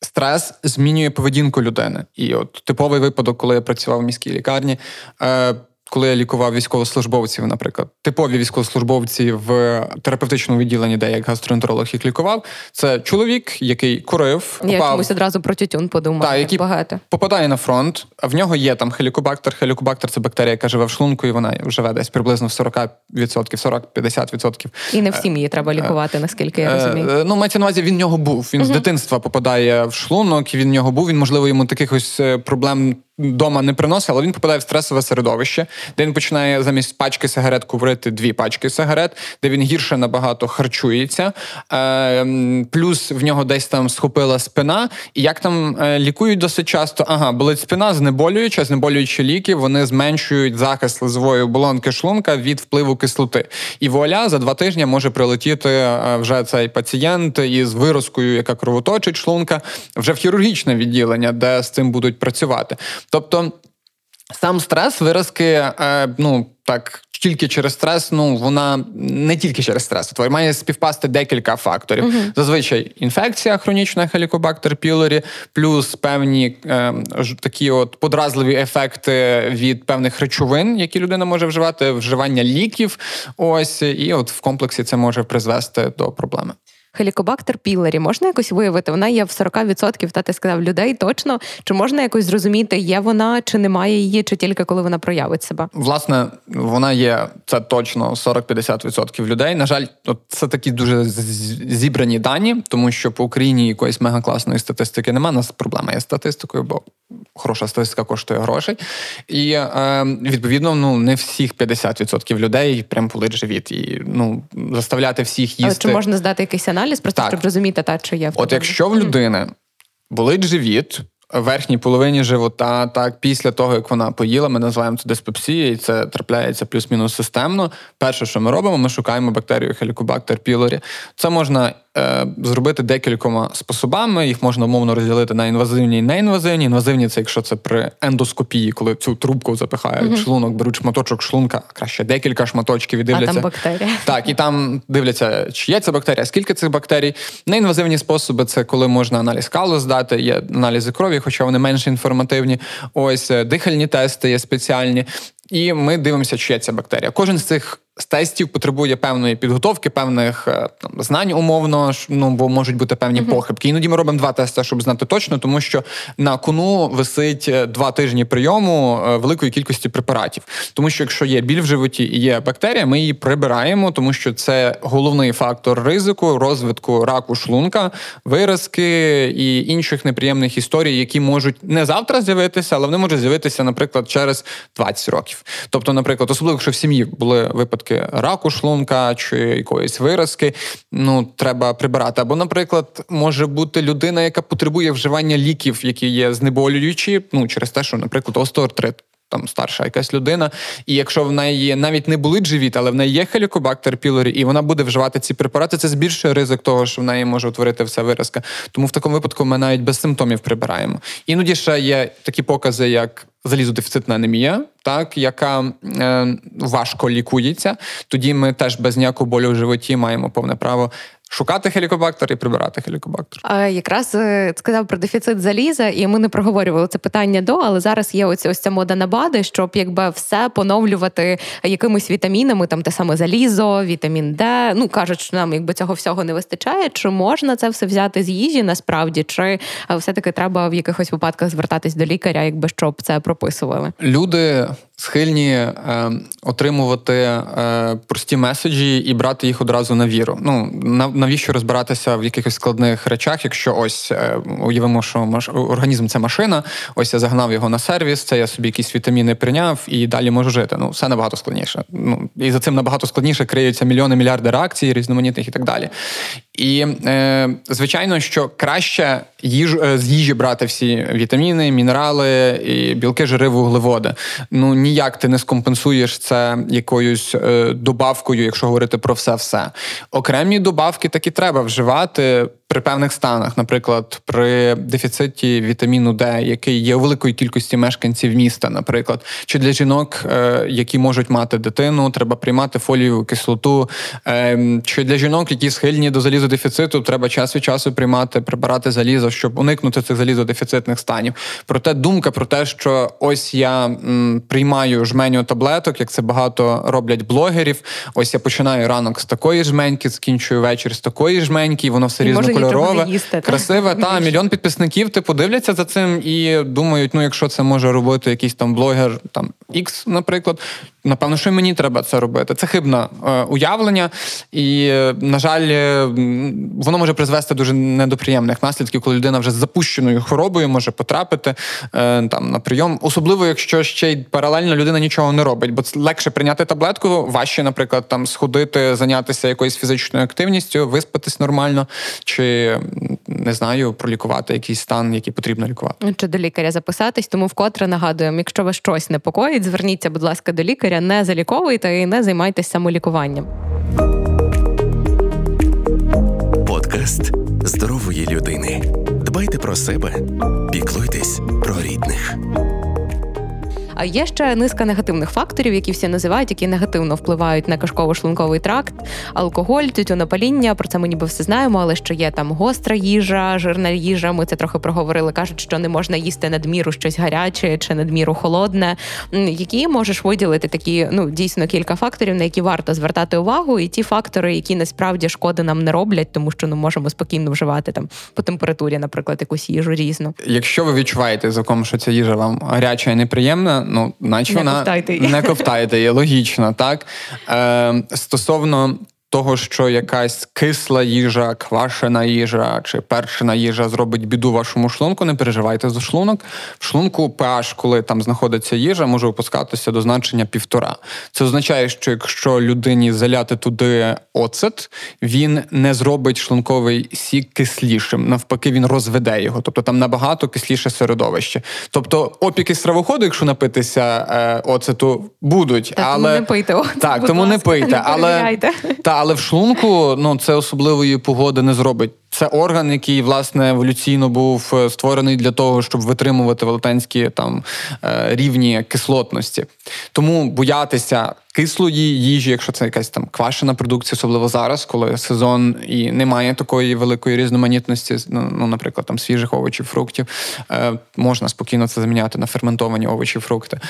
Стрес змінює поведінку людини. І от типовий випадок, коли я працював в міській лікарні. Е, коли я лікував військовослужбовців, наприклад, типові військовослужбовці в терапевтичному відділенні, де як гастроентеролог їх лікував, це чоловік, який курив, я попав... чомусь одразу про тютюн подумав. Так, який багато попадає на фронт. В нього є там хелікобактер. Хелікобактер це бактерія, яка живе в шлунку, і вона живе десь приблизно в 40%, 40-50%. І не всім її треба лікувати, наскільки я розумію. Е, ну, мається на увазі, він в нього був. Він uh з дитинства попадає в шлунок, він в нього був. Він можливо йому таких ось е, проблем Дома не приносить, але він попадає в стресове середовище, де він починає замість пачки сигарет курити дві пачки сигарет, де він гірше набагато харчується, е, плюс в нього десь там схопила спина. І як там е, лікують досить часто, ага, болить спина, знеболююча, знеболюючі ліки, вони зменшують захист лизової оболонки шлунка від впливу кислоти. І вуаля за два тижні може прилетіти е, вже цей пацієнт із виразкою, яка кровоточить шлунка, вже в хірургічне відділення, де з цим будуть працювати. Тобто сам стрес, виразки, е, ну так, тільки через стрес, ну вона не тільки через стрес, твоє має співпасти декілька факторів. uh Зазвичай інфекція хронічна хелікобактер пілорі, плюс певні е, такі от подразливі ефекти від певних речовин, які людина може вживати, вживання ліків. Ось і от в комплексі це може призвести до проблеми. Хелікобактер пілері можна якось виявити? Вона є в 40%, та ти сказав людей точно. Чи можна якось зрозуміти, є вона, чи немає її, чи тільки коли вона проявить себе? Власне, вона є це точно 40-50% людей. На жаль, це такі дуже зібрані дані, тому що по Україні якоїсь мегакласної статистики немає. У Нас проблема є статистикою, бо хороша статистика коштує грошей. І е, відповідно, ну не всіх 50% людей прям болить живіт. І ну заставляти всіх їсти. Але чи можна здати якийсь аналіз, просто так. щоб розуміти, та чи є в От якщо в людини болить живіт. Верхній половині живота, так після того як вона поїла, ми називаємо це диспепсія, і це трапляється плюс-мінус системно. Перше, що ми робимо, ми шукаємо бактерію Helicobacter pylori. Це можна зробити декількома способами. Їх можна умовно розділити на інвазивні і неінвазивні. Інвазивні це якщо це при ендоскопії, коли цю трубку запихають uh шлунок, беруть шматочок шлунка, краще декілька шматочків і дивляться. А там бактерія. Так, і там дивляться, чи є ця бактерія, скільки цих бактерій. Неінвазивні способи це коли можна аналіз калу здати, є аналізи крові, хоча вони менш інформативні. Ось е, дихальні тести є спеціальні. І ми дивимося, чи є ця бактерія. Кожен з цих з тестів потребує певної підготовки, певних е, там знань умовно, ну бо можуть бути певні uh-huh. похибки. Іноді ми робимо два тести, щоб знати точно, тому що на кону висить е, два тижні прийому е, великої кількості препаратів. Тому що якщо є біль в животі і є бактерія, ми її прибираємо, тому що це головний фактор ризику розвитку раку шлунка, виразки і інших неприємних історій, які можуть не завтра з'явитися, але вони можуть з'явитися, наприклад, через 20 років. Тобто, наприклад, особливо якщо в сім'ї були випадки випадки раку шлунка чи якоїсь виразки, ну треба прибирати. Або, наприклад, може бути людина, яка потребує вживання ліків, які є знеболюючі, ну через те, що, наприклад, остеоартрит. Там старша якась людина, і якщо в неї навіть не болить живіт, але в неї є хелікобактер пілорі, і вона буде вживати ці препарати, це збільшує ризик того, що в неї може утворити вся виразка. Тому в такому випадку ми навіть без симптомів прибираємо. Іноді ще є такі покази, як залізодефіцитна анемія, так яка е, важко лікується. Тоді ми теж без ніякого болю в животі маємо повне право Шукати хелікобактер і прибирати хелікобактер. А якраз е, сказав про дефіцит заліза, і ми не проговорювали це питання до, але зараз є ось ось ця мода на БАДи, щоб якби все поновлювати якимись вітамінами, там те саме залізо, вітамін Д. Ну кажуть, що нам якби цього всього не вистачає. Чи можна це все взяти з їжі насправді? Чи все таки треба в якихось випадках звертатись до лікаря, якби щоб це прописували? Люди схильні е, отримувати е, прості меседжі і брати їх одразу на віру. Ну навіщо розбиратися в якихось складних речах, якщо ось е, уявимо, що маш... організм це машина, ось я загнав його на сервіс, це я собі якісь вітаміни прийняв і далі можу жити. Ну все набагато складніше. Ну і за цим набагато складніше криються мільйони мільярди реакцій, різноманітних і так далі. І е, звичайно, що краще їж е, з їжі брати всі вітаміни, мінерали, і білки, жири, вуглеводи. Ну ніяк ти не скомпенсуєш це якоюсь е, добавкою, якщо говорити про все, все окремі добавки таки треба вживати при певних станах, наприклад, при дефіциті вітаміну Д, який є у великої кількості мешканців міста, наприклад, чи для жінок, е, які можуть мати дитину, треба приймати фолієву кислоту, е, чи для жінок, які схильні до залізодефіциту, треба час від часу приймати препарати заліза, щоб уникнути цих залізодефіцитних станів. Проте думка про те, що ось я приймаю жменю таблеток, як це багато роблять блогерів. Ось я починаю ранок з такої жменьки, закінчую вечір з такої жменьки, воно все різно кольорове, їсти, красиве. Та, та мільйон підписників типу дивляться за цим і думають, ну якщо це може робити якийсь там блогер, там X, наприклад, напевно, що і мені треба це робити. Це хибне е, уявлення, і, на жаль, е, воно може призвести дуже недоприємних наслідків, коли людина вже з запущеною хворобою може потрапити е, там на прийом, особливо якщо ще й паралельно людина нічого не робить, бо це легше прийняти таблетку, важче, наприклад, там сходити, зайнятися якоюсь фізичною активністю, виспатись нормально, чи не знаю, пролікувати якийсь стан, який потрібно лікувати. Чи до лікаря записатись, тому вкотре нагадуємо, якщо вас щось непокоїть, зверніться, будь ласка, до лікаря лікаря, не заліковуйте і не займайтесь самолікуванням. Подкаст здорової людини. Дбайте про себе, піклуйтесь про рідних. А є ще низка негативних факторів, які всі називають, які негативно впливають на кишково-шлунковий тракт, алкоголь, тютюнопаління. Про це ми ніби все знаємо, але що є там гостра їжа, жирна їжа. Ми це трохи проговорили. кажуть, що не можна їсти надміру щось гаряче чи надміру холодне. Які можеш виділити такі, ну дійсно кілька факторів, на які варто звертати увагу, і ті фактори, які насправді шкоди нам не роблять, тому що ну можемо спокійно вживати там по температурі, наприклад, якусь їжу різну. Якщо ви відчуваєте за ком, що ця їжа вам гаряча і неприємна ну наче не вона ковтайте не ковтайте її, логічно, так? Е, стосовно того, що якась кисла їжа, квашена їжа чи першена їжа зробить біду вашому шлунку, не переживайте за шлунок. В шлунку pH, коли там знаходиться їжа, може опускатися до значення півтора. Це означає, що якщо людині заляти туди оцет, він не зробить шлунковий сік кислішим. Навпаки, він розведе його. Тобто там набагато кисліше середовище. Тобто опіки стравоходу, якщо напитися е, оцету, будуть, так, але тому не пийте оцет, так, тому ласка, не пийте, не але та але в шлунку ну це особливої погоди не зробить. Це орган, який власне еволюційно був е, створений для того, щоб витримувати велетенські там е, рівні кислотності. Тому боятися кислої їжі, якщо це якась там квашена продукція, особливо зараз, коли сезон і немає такої великої різноманітності, ну, ну наприклад, там свіжих овочів, фруктів, е, можна спокійно це заміняти на ферментовані овочі, фрукти.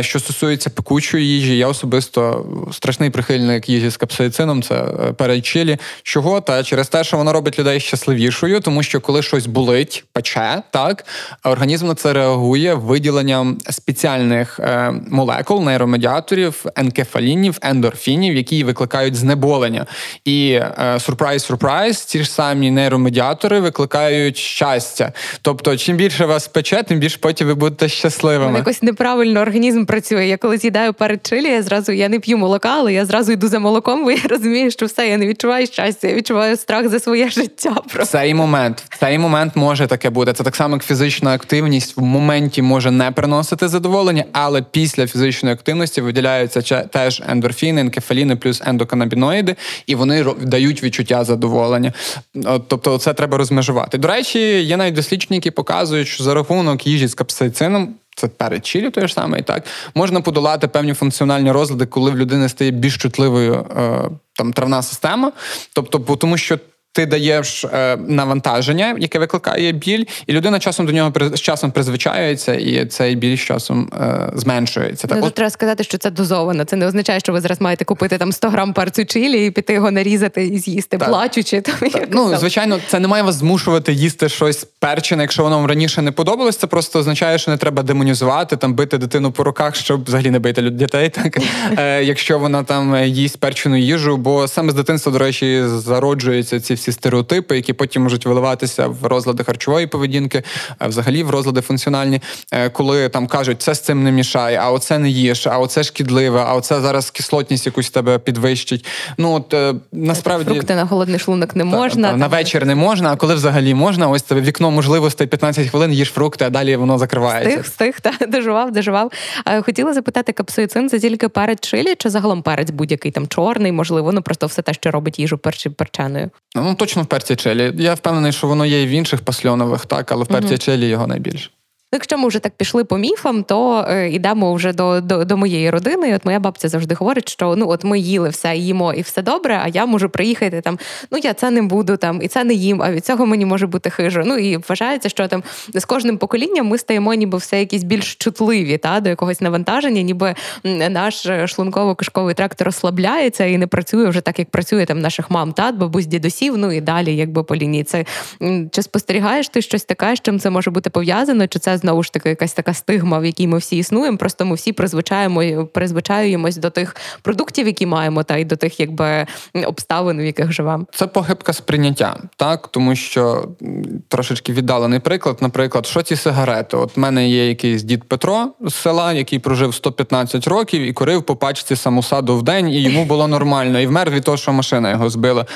Що стосується пекучої їжі, я особисто страшний прихильник їжі з капсаїцином, це е, перед чилі. Чого? Та через те, що воно робить людей щасливішою, тому що коли щось болить, пече, так організм на це реагує виділенням спеціальних е, молекул, нейромедіаторів, енкефалінів, ендорфінів, які викликають знеболення. І сюрприз, сюрприз, ці ж самі нейромедіатори викликають щастя. Тобто, чим більше вас пече, тим більше потім ви будете щасливими. Якось неправильно організм працює. Я коли з'їдаю перед чилі, я зразу я не п'ю молока, але я зразу йду за молоком, бо я *laughs* розумію, що все, я не відчуваю щастя, я відчуваю страх за своє життя. В цей момент в цей момент може таке бути. Це так само, як фізична активність в моменті може не приносити задоволення, але після фізичної активності виділяються теж ендорфіни, енкефаліни плюс ендоканабіноїди, і вони дають відчуття задоволення. Тобто, це треба розмежувати. До речі, є навіть дослідження, які показують, що за рахунок їжі з капсаїцином це перед чилі той ж самий, так можна подолати певні функціональні розлади, коли в людини стає більш чутливою е, там травна система. Тобто, тому що ти даєш е, навантаження, яке викликає біль, і людина часом до нього з часом призвичається, і цей біль з часом е, зменшується. Так, ну, от... треба сказати, що це дозовано. Це не означає, що ви зараз маєте купити там 100 грам перцю чилі і піти його нарізати і з'їсти, так. плачучи. Там, так. Ну, звичайно, це не має вас змушувати їсти щось перчене, якщо воно вам раніше не подобалось. Це просто означає, що не треба демонізувати, там бити дитину по руках, щоб взагалі не бити дітей, так *laughs* е, якщо вона там їсть перчену їжу, бо саме з дитинства, до речі, зароджуються ці всі стереотипи, які потім можуть виливатися в розлади харчової поведінки, взагалі в розлади функціональні, е, коли там кажуть, це з цим не мішає, а оце не їж, а оце шкідливе, а оце зараз кислотність якусь тебе підвищить. Ну от е, насправді фрукти на голодний шлунок не можна. Та, на вечір не можна, а коли взагалі можна, ось це вікно можливостей 15 хвилин, їж фрукти, а далі воно закривається. Встиг, встиг, та *laughs* доживав, доживав. Хотіла запитати, капсуїцин це тільки перець чилі, чи загалом перець будь-який там чорний, можливо, ну просто все те, що робить їжу перчі перченою. Ну точно в перці челі. Я впевнений, що воно є і в інших пасльонових, так, але в перці угу. челі його найбільше. Якщо ми вже так пішли по міфам, то е, йдемо вже до до, до моєї родини. От моя бабця завжди говорить, що ну от ми їли все, їмо і все добре, а я можу приїхати там. Ну я це не буду там, і це не їм. А від цього мені може бути хижо. Ну і вважається, що там з кожним поколінням ми стаємо, ніби все якісь більш чутливі та до якогось навантаження, ніби наш шлунково-кишковий тракт розслабляється і не працює вже так, як працює там наших мам, тат, бабусь, дідусів. Ну і далі, якби по лінії. Це чи спостерігаєш ти щось таке, з чим це може бути пов'язано? Чи це знову ж таки якась така стигма, в якій ми всі існуємо. Просто ми всі призвичаємо призвичаємось до тих продуктів, які маємо, та й до тих, якби обставин, в яких живемо. Це похибка сприйняття, так тому що трошечки віддалений приклад. Наприклад, що ці сигарети? От в мене є якийсь дід Петро з села, який прожив 115 років і курив по пачці самосаду в день, і йому було нормально, і вмер від того, що машина його збила.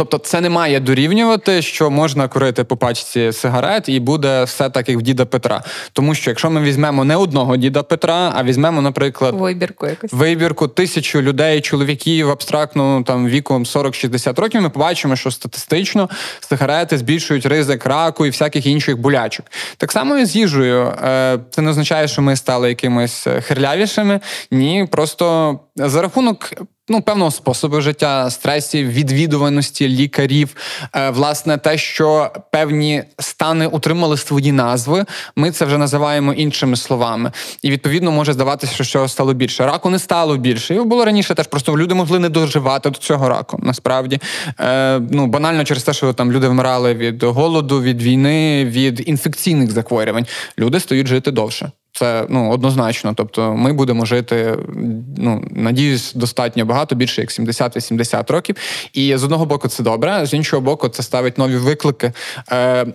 Тобто, це не має дорівнювати, що можна курити по пачці сигарет, і буде все так, як в діда Петра. Тому що якщо ми візьмемо не одного діда Петра, а візьмемо, наприклад, вибірку якось вибірку тисячу людей, чоловіків абстрактно там віком 40-60 років, ми побачимо, що статистично сигарети збільшують ризик раку і всяких інших болячок. Так само і з їжею. Е, це не означає, що ми стали якимось хирлявішими. Ні, просто за рахунок ну, певного способу життя, стресів, відвідуваності лікарів, е, власне, те, що певні стани утримали свої назви, ми це вже називаємо іншими словами. І відповідно може здаватися, що стало більше. Раку не стало більше. І було раніше теж просто люди могли не доживати до цього раку. Насправді, Е, ну банально через те, що там люди вмирали від голоду, від війни, від інфекційних захворювань. Люди стають жити довше. Це ну однозначно. Тобто, ми будемо жити, ну надіюсь, достатньо багато, більше як 70-80 років. І з одного боку, це добре, з іншого боку, це ставить нові виклики. Е,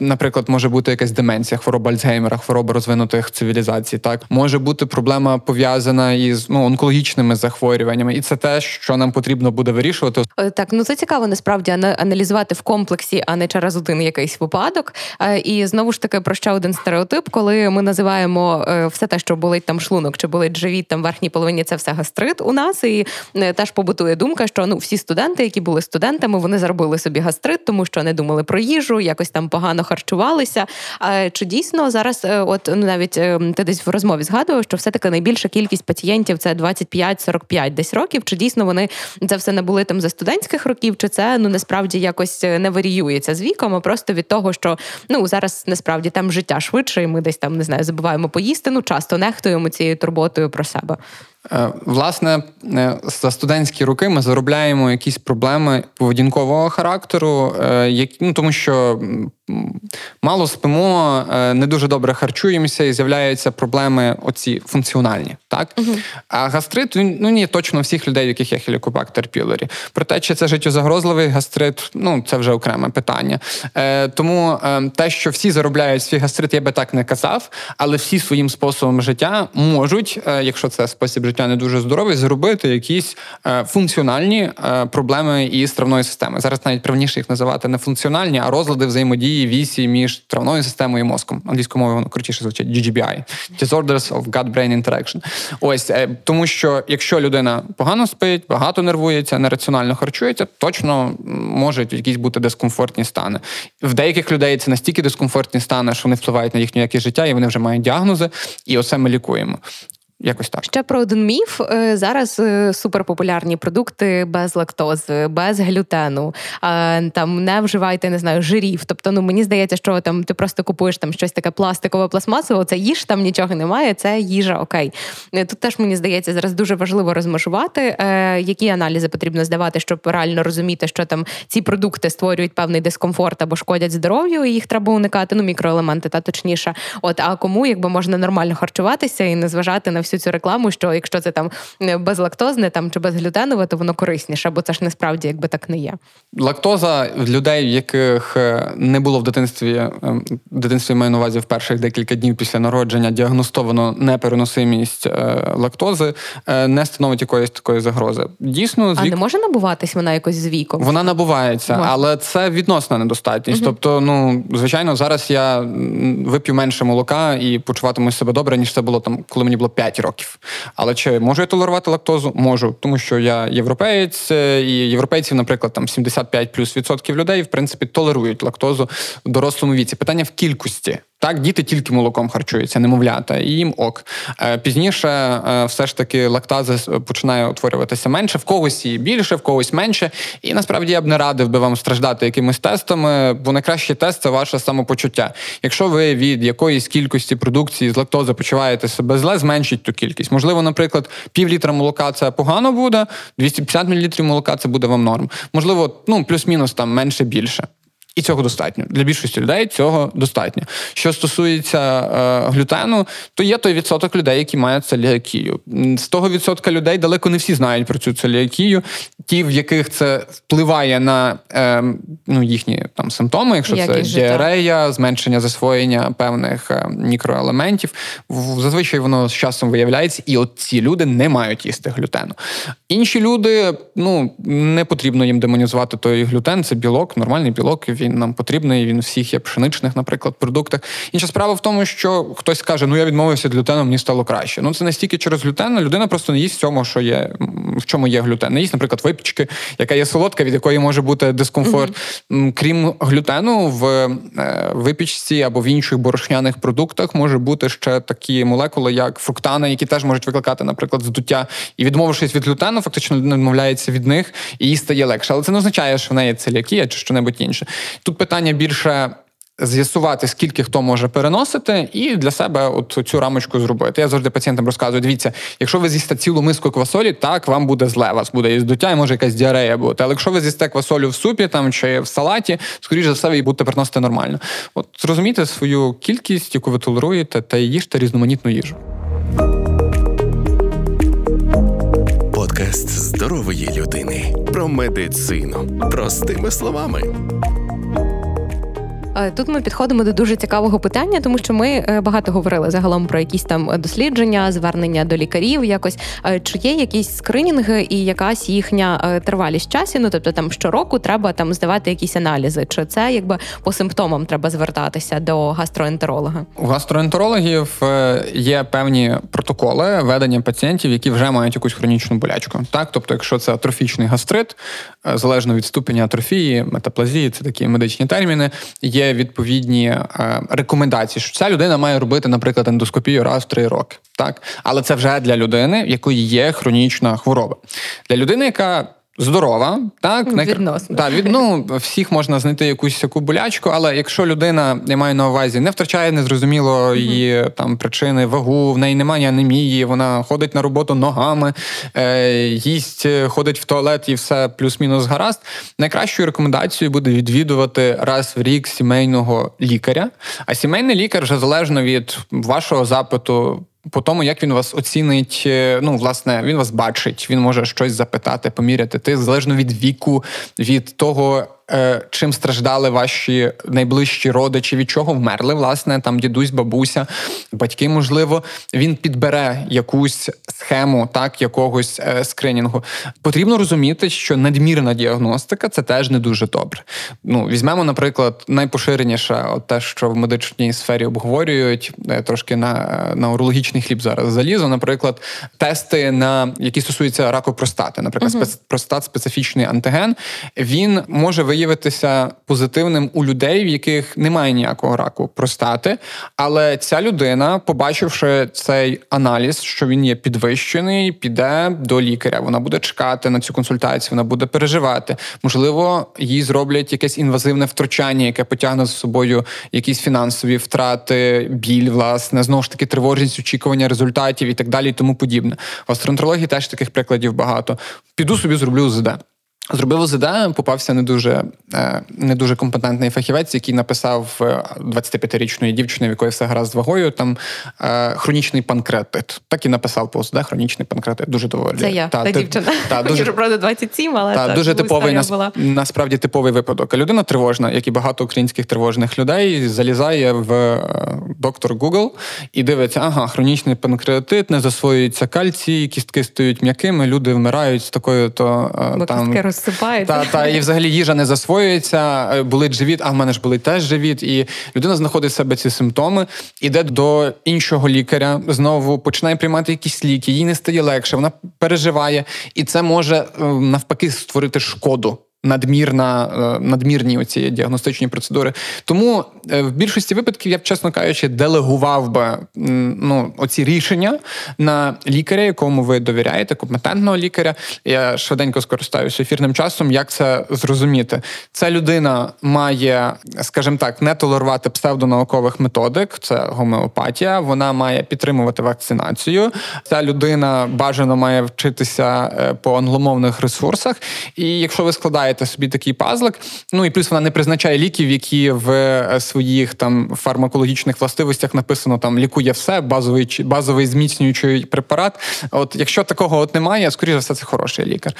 наприклад, може бути якась деменція, хвороба Альцгеймера, хвороба розвинутих цивілізацій. Так може бути проблема пов'язана із ну онкологічними захворюваннями, і це те, що нам потрібно буде вирішувати. Е, так, ну це цікаво насправді аналізувати в комплексі, а не через один якийсь випадок. Е, і знову ж таки про ще один стереотип, коли ми називаємо все те, що болить там шлунок, чи болить живіт там в верхній половині, це все гастрит у нас. І теж побутує думка, що ну всі студенти, які були студентами, вони заробили собі гастрит, тому що не думали про їжу, якось там погано харчувалися. Чи дійсно зараз, е, от ну навіть е, ти десь в розмові згадував, що все-таки найбільша кількість пацієнтів це 25-45 десь років? Чи дійсно вони це все не були там за студентських років? Чи це ну насправді якось е, не варіюється з віком, а просто від того, що ну зараз насправді там життя швидше, і ми десь там не знаю, забуваємо поїсти. Ну часто нехтуємо цією турботою про себе. Власне, за студентські роки ми заробляємо якісь проблеми поведінкового характеру, які ну тому що мало спимо, е, не дуже добре харчуємося, і з'являються проблеми оці функціональні. Так угу. а гастрит він ну ні, точно всіх людей, в яких є хелікобактер пілорі. Проте, чи це життєзагрозливий гастрит, ну це вже окреме питання. Е, Тому е, те, що всі заробляють свій гастрит, я би так не казав, але всі своїм способом життя можуть, е, якщо це спосіб життя не дуже здоровий, зробити якісь е, функціональні е, проблеми із травної системи. Зараз навіть правніше їх називати не функціональні, а розлади взаємодії вісі між травною системою і мозком. Англійською мовою воно крутіше звучить GGBI. Disorders of Gut-Brain Interaction. Ось е, тому, що якщо людина погано спить, багато нервується, нераціонально харчується, точно можуть якісь бути дискомфортні стани. В деяких людей це настільки дискомфортні стани, що вони впливають на їхню якість життя, і вони вже мають діагнози, і оце ми лікуємо. Якось так. Ще про один міф. Е, зараз е, суперпопулярні продукти без лактози, без глютену. Там не вживайте, не знаю, жирів. Тобто, ну мені здається, що там ти просто купуєш там щось таке пластикове, пластмасове, це їж, там нічого немає, це їжа окей. Е, тут теж мені здається, зараз дуже важливо розмежувати, які аналізи потрібно здавати, щоб реально розуміти, що там ці продукти створюють певний дискомфорт або шкодять здоров'ю, і їх треба уникати. Ну, мікроелементи, та точніше. От а кому якби можна нормально харчуватися і не зважати на всю всю цю рекламу, що якщо це там е, безлактозне там чи безглютенове, то воно корисніше, бо це ж насправді якби так не є. Лактоза в людей, яких е, не було в дитинстві, е, в дитинстві маю на увазі в перших декілька днів після народження діагностовано непереносимість лактози, не становить якоїсь такої загрози. Дійсно, з вік... а не може набуватись вона якось з віком? Вона набувається, може. але це відносна недостатність. Угу. Тобто, ну звичайно, зараз я вип'ю менше молока і почуватиму себе добре, ніж це було там, коли мені було 5 років. Але чи можу я толерувати лактозу? Можу, тому що я європеєць, е, і європейців, наприклад, там 75 плюс відсотків людей, в принципі, толерують лактозу в дорослому віці. Питання в кількості. Так, діти тільки молоком харчуються, немовлята, і їм ок. Е, пізніше е, все ж таки лактази починає утворюватися менше, в когось і більше, в когось менше. І насправді я б не радив би вам страждати якимись тестами, бо найкращий тест це ваше самопочуття. Якщо ви від якоїсь кількості продукції з лактози почуваєте себе зле, зменшіть ту кількість. Можливо, наприклад, пів літра молока це погано буде, 250 мл молока це буде вам норм. Можливо, ну плюс-мінус там менше більше. І цього достатньо для більшості людей. Цього достатньо. Що стосується е, глютену, то є той відсоток людей, які мають целіакію. З того відсотка людей далеко не всі знають про цю целіакію. Ті, в яких це впливає на е, ну, їхні там симптоми, якщо Якість це діарея, зменшення засвоєння певних е, мікроелементів, зазвичай воно з часом виявляється, і от ці люди не мають їсти глютену. Інші люди, ну не потрібно їм демонізувати той глютен, це білок, нормальний білок він нам потрібний. Він всіх є пшеничних, наприклад, продуктах. Інша справа в тому, що хтось каже, ну я відмовився від глютену, мені стало краще. Ну це не стільки через глютен, людина просто не їсть в цьому, що є в чому є глютен. Не їсть, наприклад, випічки, яка є солодка, від якої може бути дискомфорт. Mm-hmm. Крім глютену, в е, випічці або в інших борошняних продуктах може бути ще такі молекули, як фруктани, які теж можуть викликати, наприклад, здуття. І відмовившись від глютену, фактично людина відмовляється від них і їй стає легше. Але це не означає, що в неї целіакія чи що-небудь інше. Тут питання більше. З'ясувати, скільки хто може переносити, і для себе от цю рамочку зробити. Я завжди пацієнтам розказую: дивіться, якщо ви з'їсте цілу миску квасолі, так вам буде зле, вас буде і здуття, і може якась діарея бути. Але якщо ви з'їсте квасолю в супі там чи в салаті, скоріш за все, ви будете переносити нормально. От зрозумійте свою кількість, яку ви толеруєте, та їжте різноманітну їжу. Подкаст здорової людини про медицину простими словами. Е, тут ми підходимо до дуже цікавого питання, тому що ми е, багато говорили загалом про якісь там дослідження, звернення до лікарів. Якось е, чи є якісь скринінги і якась їхня тривалість часу? Ну тобто там щороку треба там здавати якісь аналізи, чи це якби по симптомам треба звертатися до гастроентеролога? У гастроентерологів є певні протоколи ведення пацієнтів, які вже мають якусь хронічну болячку. Так, тобто, якщо це атрофічний гастрит, залежно від ступеня атрофії, метаплазії, це такі медичні терміни. Є відповідні е, рекомендації, що ця людина має робити, наприклад, ендоскопію раз в три роки. Так, але це вже для людини, в якої є хронічна хвороба. Для людини, яка здорова, так Відносно. Так, від, ну, всіх можна знайти якусь таку болячку, але якщо людина я маю на увазі, не втрачає незрозуміло її там причини, вагу, в неї немає анемії, вона ходить на роботу ногами, е, їсть, ходить в туалет і все плюс-мінус гаразд. Найкращою рекомендацією буде відвідувати раз в рік сімейного лікаря. А сімейний лікар вже залежно від вашого запиту по тому, як він вас оцінить, е, ну, власне, він вас бачить, він може щось запитати, поміряти. Тиск, залежно від віку, від того, чим страждали ваші найближчі родичі, від чого вмерли, власне, там дідусь, бабуся, батьки, можливо, він підбере якусь схему, так, якогось е, скринінгу. Потрібно розуміти, що надмірна діагностика це теж не дуже добре. Ну, Візьмемо, наприклад, найпоширеніше от те, що в медичній сфері обговорюють, е, трошки на на урологічний хліб зараз залізо, наприклад, тести, на які стосуються раку простати, наприклад, uh-huh. простат специфічний антиген, він може виявити виявитися позитивним у людей, в яких немає ніякого раку простати. Але ця людина, побачивши цей аналіз, що він є підвищений, піде до лікаря. Вона буде чекати на цю консультацію, вона буде переживати. Можливо, їй зроблять якесь інвазивне втручання, яке потягне за собою якісь фінансові втрати, біль, власне, знову ж таки, тривожність, очікування результатів і так далі, і тому подібне. В гастроентерології теж таких прикладів багато. Піду собі зроблю УЗД. Зробив ОЗД, попався не дуже е, не дуже компетентний фахівець, який написав 25-річної дівчини, в якої все гаразд з вагою, там е, хронічний панкреатит. Так і написав по ОЗД хронічний панкреатит. Дуже доволі. Це я, та, та дівчина. Та, дуже, Мені правда 27, але та, так, дуже типовий була. насправді типовий випадок. Людина тривожна, як і багато українських тривожних людей, залізає в е, доктор Google і дивиться, ага, хронічний панкреатит, не засвоюється кальцій, кістки стають м'якими, люди вмирають з такою то там розсипається. Та, та, і взагалі їжа не засвоюється, е, болить живіт, а в мене ж болить теж живіт. І людина знаходить в себе ці симптоми, іде до іншого лікаря, знову починає приймати якісь ліки, їй не стає легше, вона переживає, і це може е, навпаки створити шкоду надмірна, е, надмірні оці діагностичні процедури. Тому е, в більшості випадків я б, чесно кажучи, делегував би ну, оці рішення на лікаря, якому ви довіряєте, компетентного лікаря. Я швиденько скористаюся ефірним часом. Як це зрозуміти? Ця людина має, скажімо так, не толерувати псевдонаукових методик, це гомеопатія. Вона має підтримувати вакцинацію. Ця людина бажано має вчитися е, по англомовних ресурсах. І якщо ви складаєте складаєте собі такий пазлик. Ну і плюс вона не призначає ліків, які в е, своїх там фармакологічних властивостях написано там лікує все, базовий базовий зміцнюючий препарат. От якщо такого от немає, скоріше за все, це хороший лікар.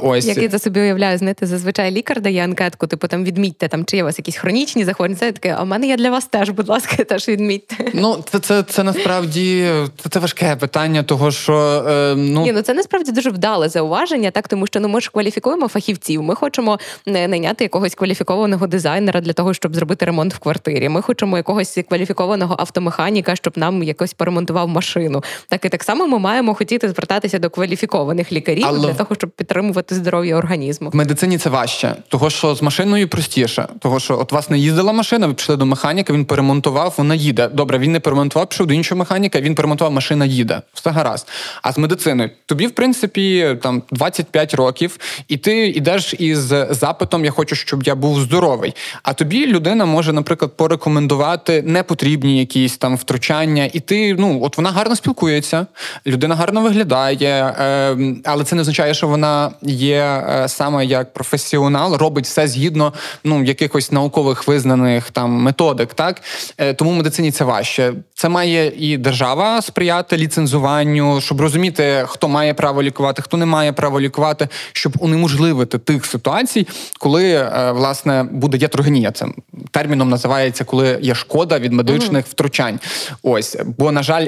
Ось як я за собі уявляю, знаєте, зазвичай лікар дає анкетку, типу там відмітьте там, чи є у вас якісь хронічні захворювання. Це таке, а в мене є для вас теж, будь ласка, теж відмітьте. Ну це це, це насправді це, це важке питання, того що е, ну Ні, ну це насправді дуже вдале зауваження, так тому що ну ми ж кваліфікуємо фахівців. Ми хочемо е, найняти якогось кваліфікованого дизайнера для того, щоб зробити ремонт в квартирі. Ми хочемо якогось кваліфікованого автомеханіка, щоб нам якось поремонтував машину. Так і так само ми маємо хотіти звертатися до кваліфікованих лікарів Але... для того, щоб підтримувати здоров'я організму. В медицині це важче, того що з машиною простіше, того що от вас не їздила машина, ви пішли до механіка, він перемонтував, вона їде. Добре, він не перемонтував, пішов до іншого механіка, він перемонтував, машина їде. Все гаразд. А з медициною тобі, в принципі, там 25 років, і ти йдеш із запитом Я хочу, щоб я був здоровий. А тобі людина може, наприклад, порекомендувати непотрібні якісь там втручання, і ти ну от вона гарно спілкується, людина гарно виглядає, е, але це не означає, що вона є е, саме як професіонал, робить все згідно ну якихось наукових визнаних там методик. Так е, тому медицині це важче. Це має і держава сприяти ліцензуванню, щоб розуміти, хто має право лікувати, хто не має право лікувати, щоб унеможливити тих ситуацій, коли е, власне буде ятрогенія. Це терміном називається, коли є шкода від медичних mm втручань. Ось бо, на жаль,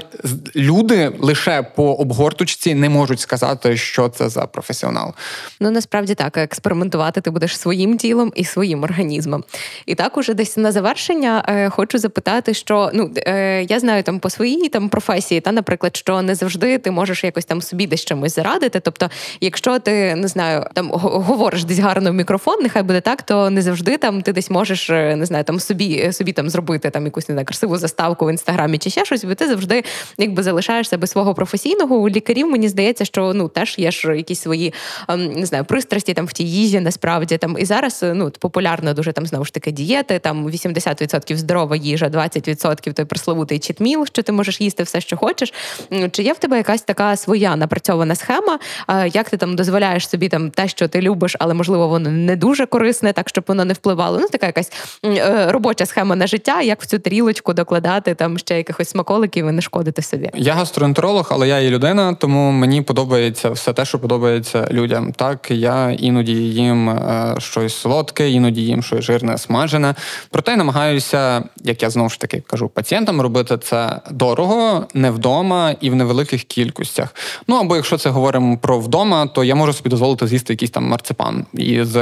люди лише по обгорточці не можуть сказати, що це за професіонал. Ну насправді так експериментувати ти будеш своїм тілом і своїм організмом. І так, уже десь на завершення е, хочу запитати, що ну е, я знаю там по своїй там професії, та, наприклад, що не завжди ти можеш якось там собі десь чимось зарадити. Тобто, якщо ти не знаю, там говориш десь гарно в мікрофон, нехай буде так, то не завжди там ти десь можеш е, не знаю, там собі собі там зробити там якусь не знаю, красиву заставку в інстаграмі чи ще щось, бо ти завжди якби залишаєшся без свого професійного. У лікарів мені здається, що ну теж є ж якісь свої ем, не знаю, пристрасті там в тій їжі, насправді там і зараз ну популярно дуже там знову ж таки дієти, там 80% здорова їжа, 20% той пресловутий чітміл, що ти можеш їсти все, що хочеш. Чи є в тебе якась така своя напрацьована схема? Як ти там дозволяєш собі там те, що ти любиш, але можливо воно не дуже корисне, так щоб воно не впливало. Ну така якась е, робоча схема на життя, як в цю тарілочку докладати там ще якихось смаколиків і не шкодити собі. Я гастроентеролог, але я і людина, тому мені подобається все те, що подобається людям. Так я іноді їм е, щось солодке, іноді їм щось жирне, смажене. Проте намагаюся, як я знову ж таки кажу, пацієнтам робити це дорого, не вдома і в невеликих кількостях. Ну або якщо це говоримо про вдома, то я можу собі дозволити з'їсти якийсь там марципан із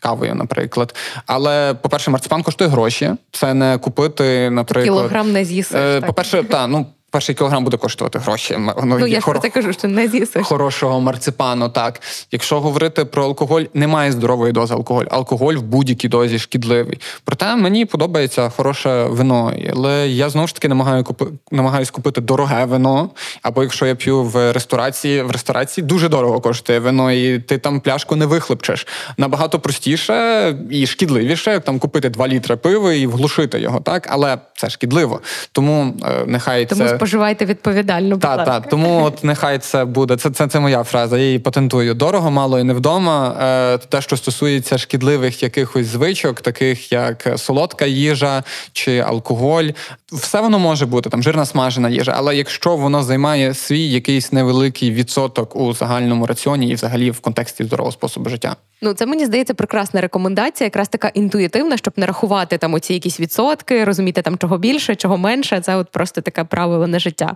кавою, наприклад. Але, по-перше, марципан коштує гроші. Це не купити, наприклад. Кілограм не з'їсиш. Е, по-перше, та, ну перший кілограм буде коштувати гроші. Ну, ну я ж хоро... про кажу, що не з'їсиш. хорошого марципану. Так, якщо говорити про алкоголь, немає здорової дози алкоголю. Алкоголь в будь-якій дозі шкідливий. Проте мені подобається хороше вино, але я знову ж таки намагаю купи... намагаюсь купити дороге вино. Або якщо я п'ю в ресторації, в ресторації дуже дорого коштує вино, і ти там пляшку не вихлопчеш. Набагато простіше і шкідливіше, як там купити 2 літри пива і вглушити його, так але це шкідливо. Тому е, нехай тому це споживайте відповідально. Так, так. Тому от нехай це буде. Це це, це моя фраза. Я її патентую. Дорого, мало і не вдома. Е, те, що стосується шкідливих якихось звичок, таких як солодка їжа чи алкоголь, все воно може бути там жирна смажена їжа. Але якщо воно займає свій якийсь невеликий відсоток у загальному раціоні і взагалі в контексті здорового способу життя. Ну, це мені здається прекрасна рекомендація, якраз така інтуїтивна, щоб не рахувати там оці якісь відсотки, розуміти там чого більше, чого менше. Це от просто таке правило на життя.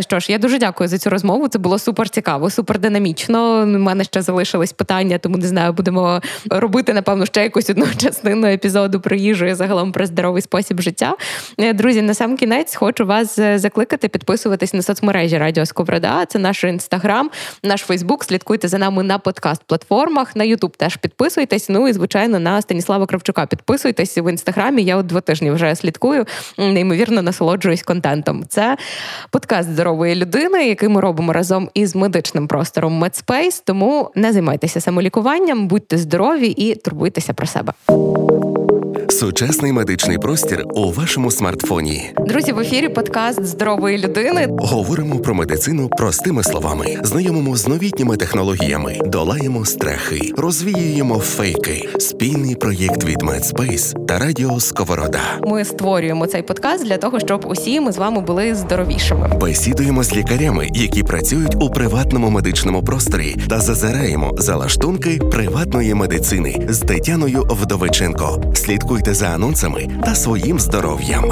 Що ж, я дуже дякую за цю розмову. Це було супер цікаво, супер динамічно. У мене ще залишились питання, тому не знаю, будемо робити, напевно, ще якусь одну *laughs* частину епізоду про їжу і загалом про здоровий спосіб життя. Е, друзі, на сам кінець хочу вас е, закликати підписуватись на соцмережі Радіо Сковорода. Це наш інстаграм, наш Фейсбук. Слідкуйте за нами на подкаст-платформах, на Ютуб теж підписуйтесь. Ну і звичайно на Станіслава Кравчука підписуйтесь в інстаграмі. Я от два тижні вже слідкую, неймовірно насолоджуюсь контентом. Це подкаст здорової людини, який ми робимо разом із медичним простором MedSpace. Тому не займайтеся самолікуванням, будьте здорові і турбуйтеся про себе. Сучасний медичний простір у вашому смартфоні. Друзі, в ефірі подкаст здорової людини. Говоримо про медицину простими словами, знайомимо з новітніми технологіями, долаємо страхи, розвіюємо фейки. Спільний проєкт від MedSpace та Радіо Сковорода. Ми створюємо цей подкаст для того, щоб усі ми з вами були здоровішими. Бесідуємо з лікарями, які працюють у приватному медичному просторі, та зазираємо за лаштунки приватної медицини з Тетяною Вдовиченко. Слідкуйте за анонсами та своїм здоров'ям.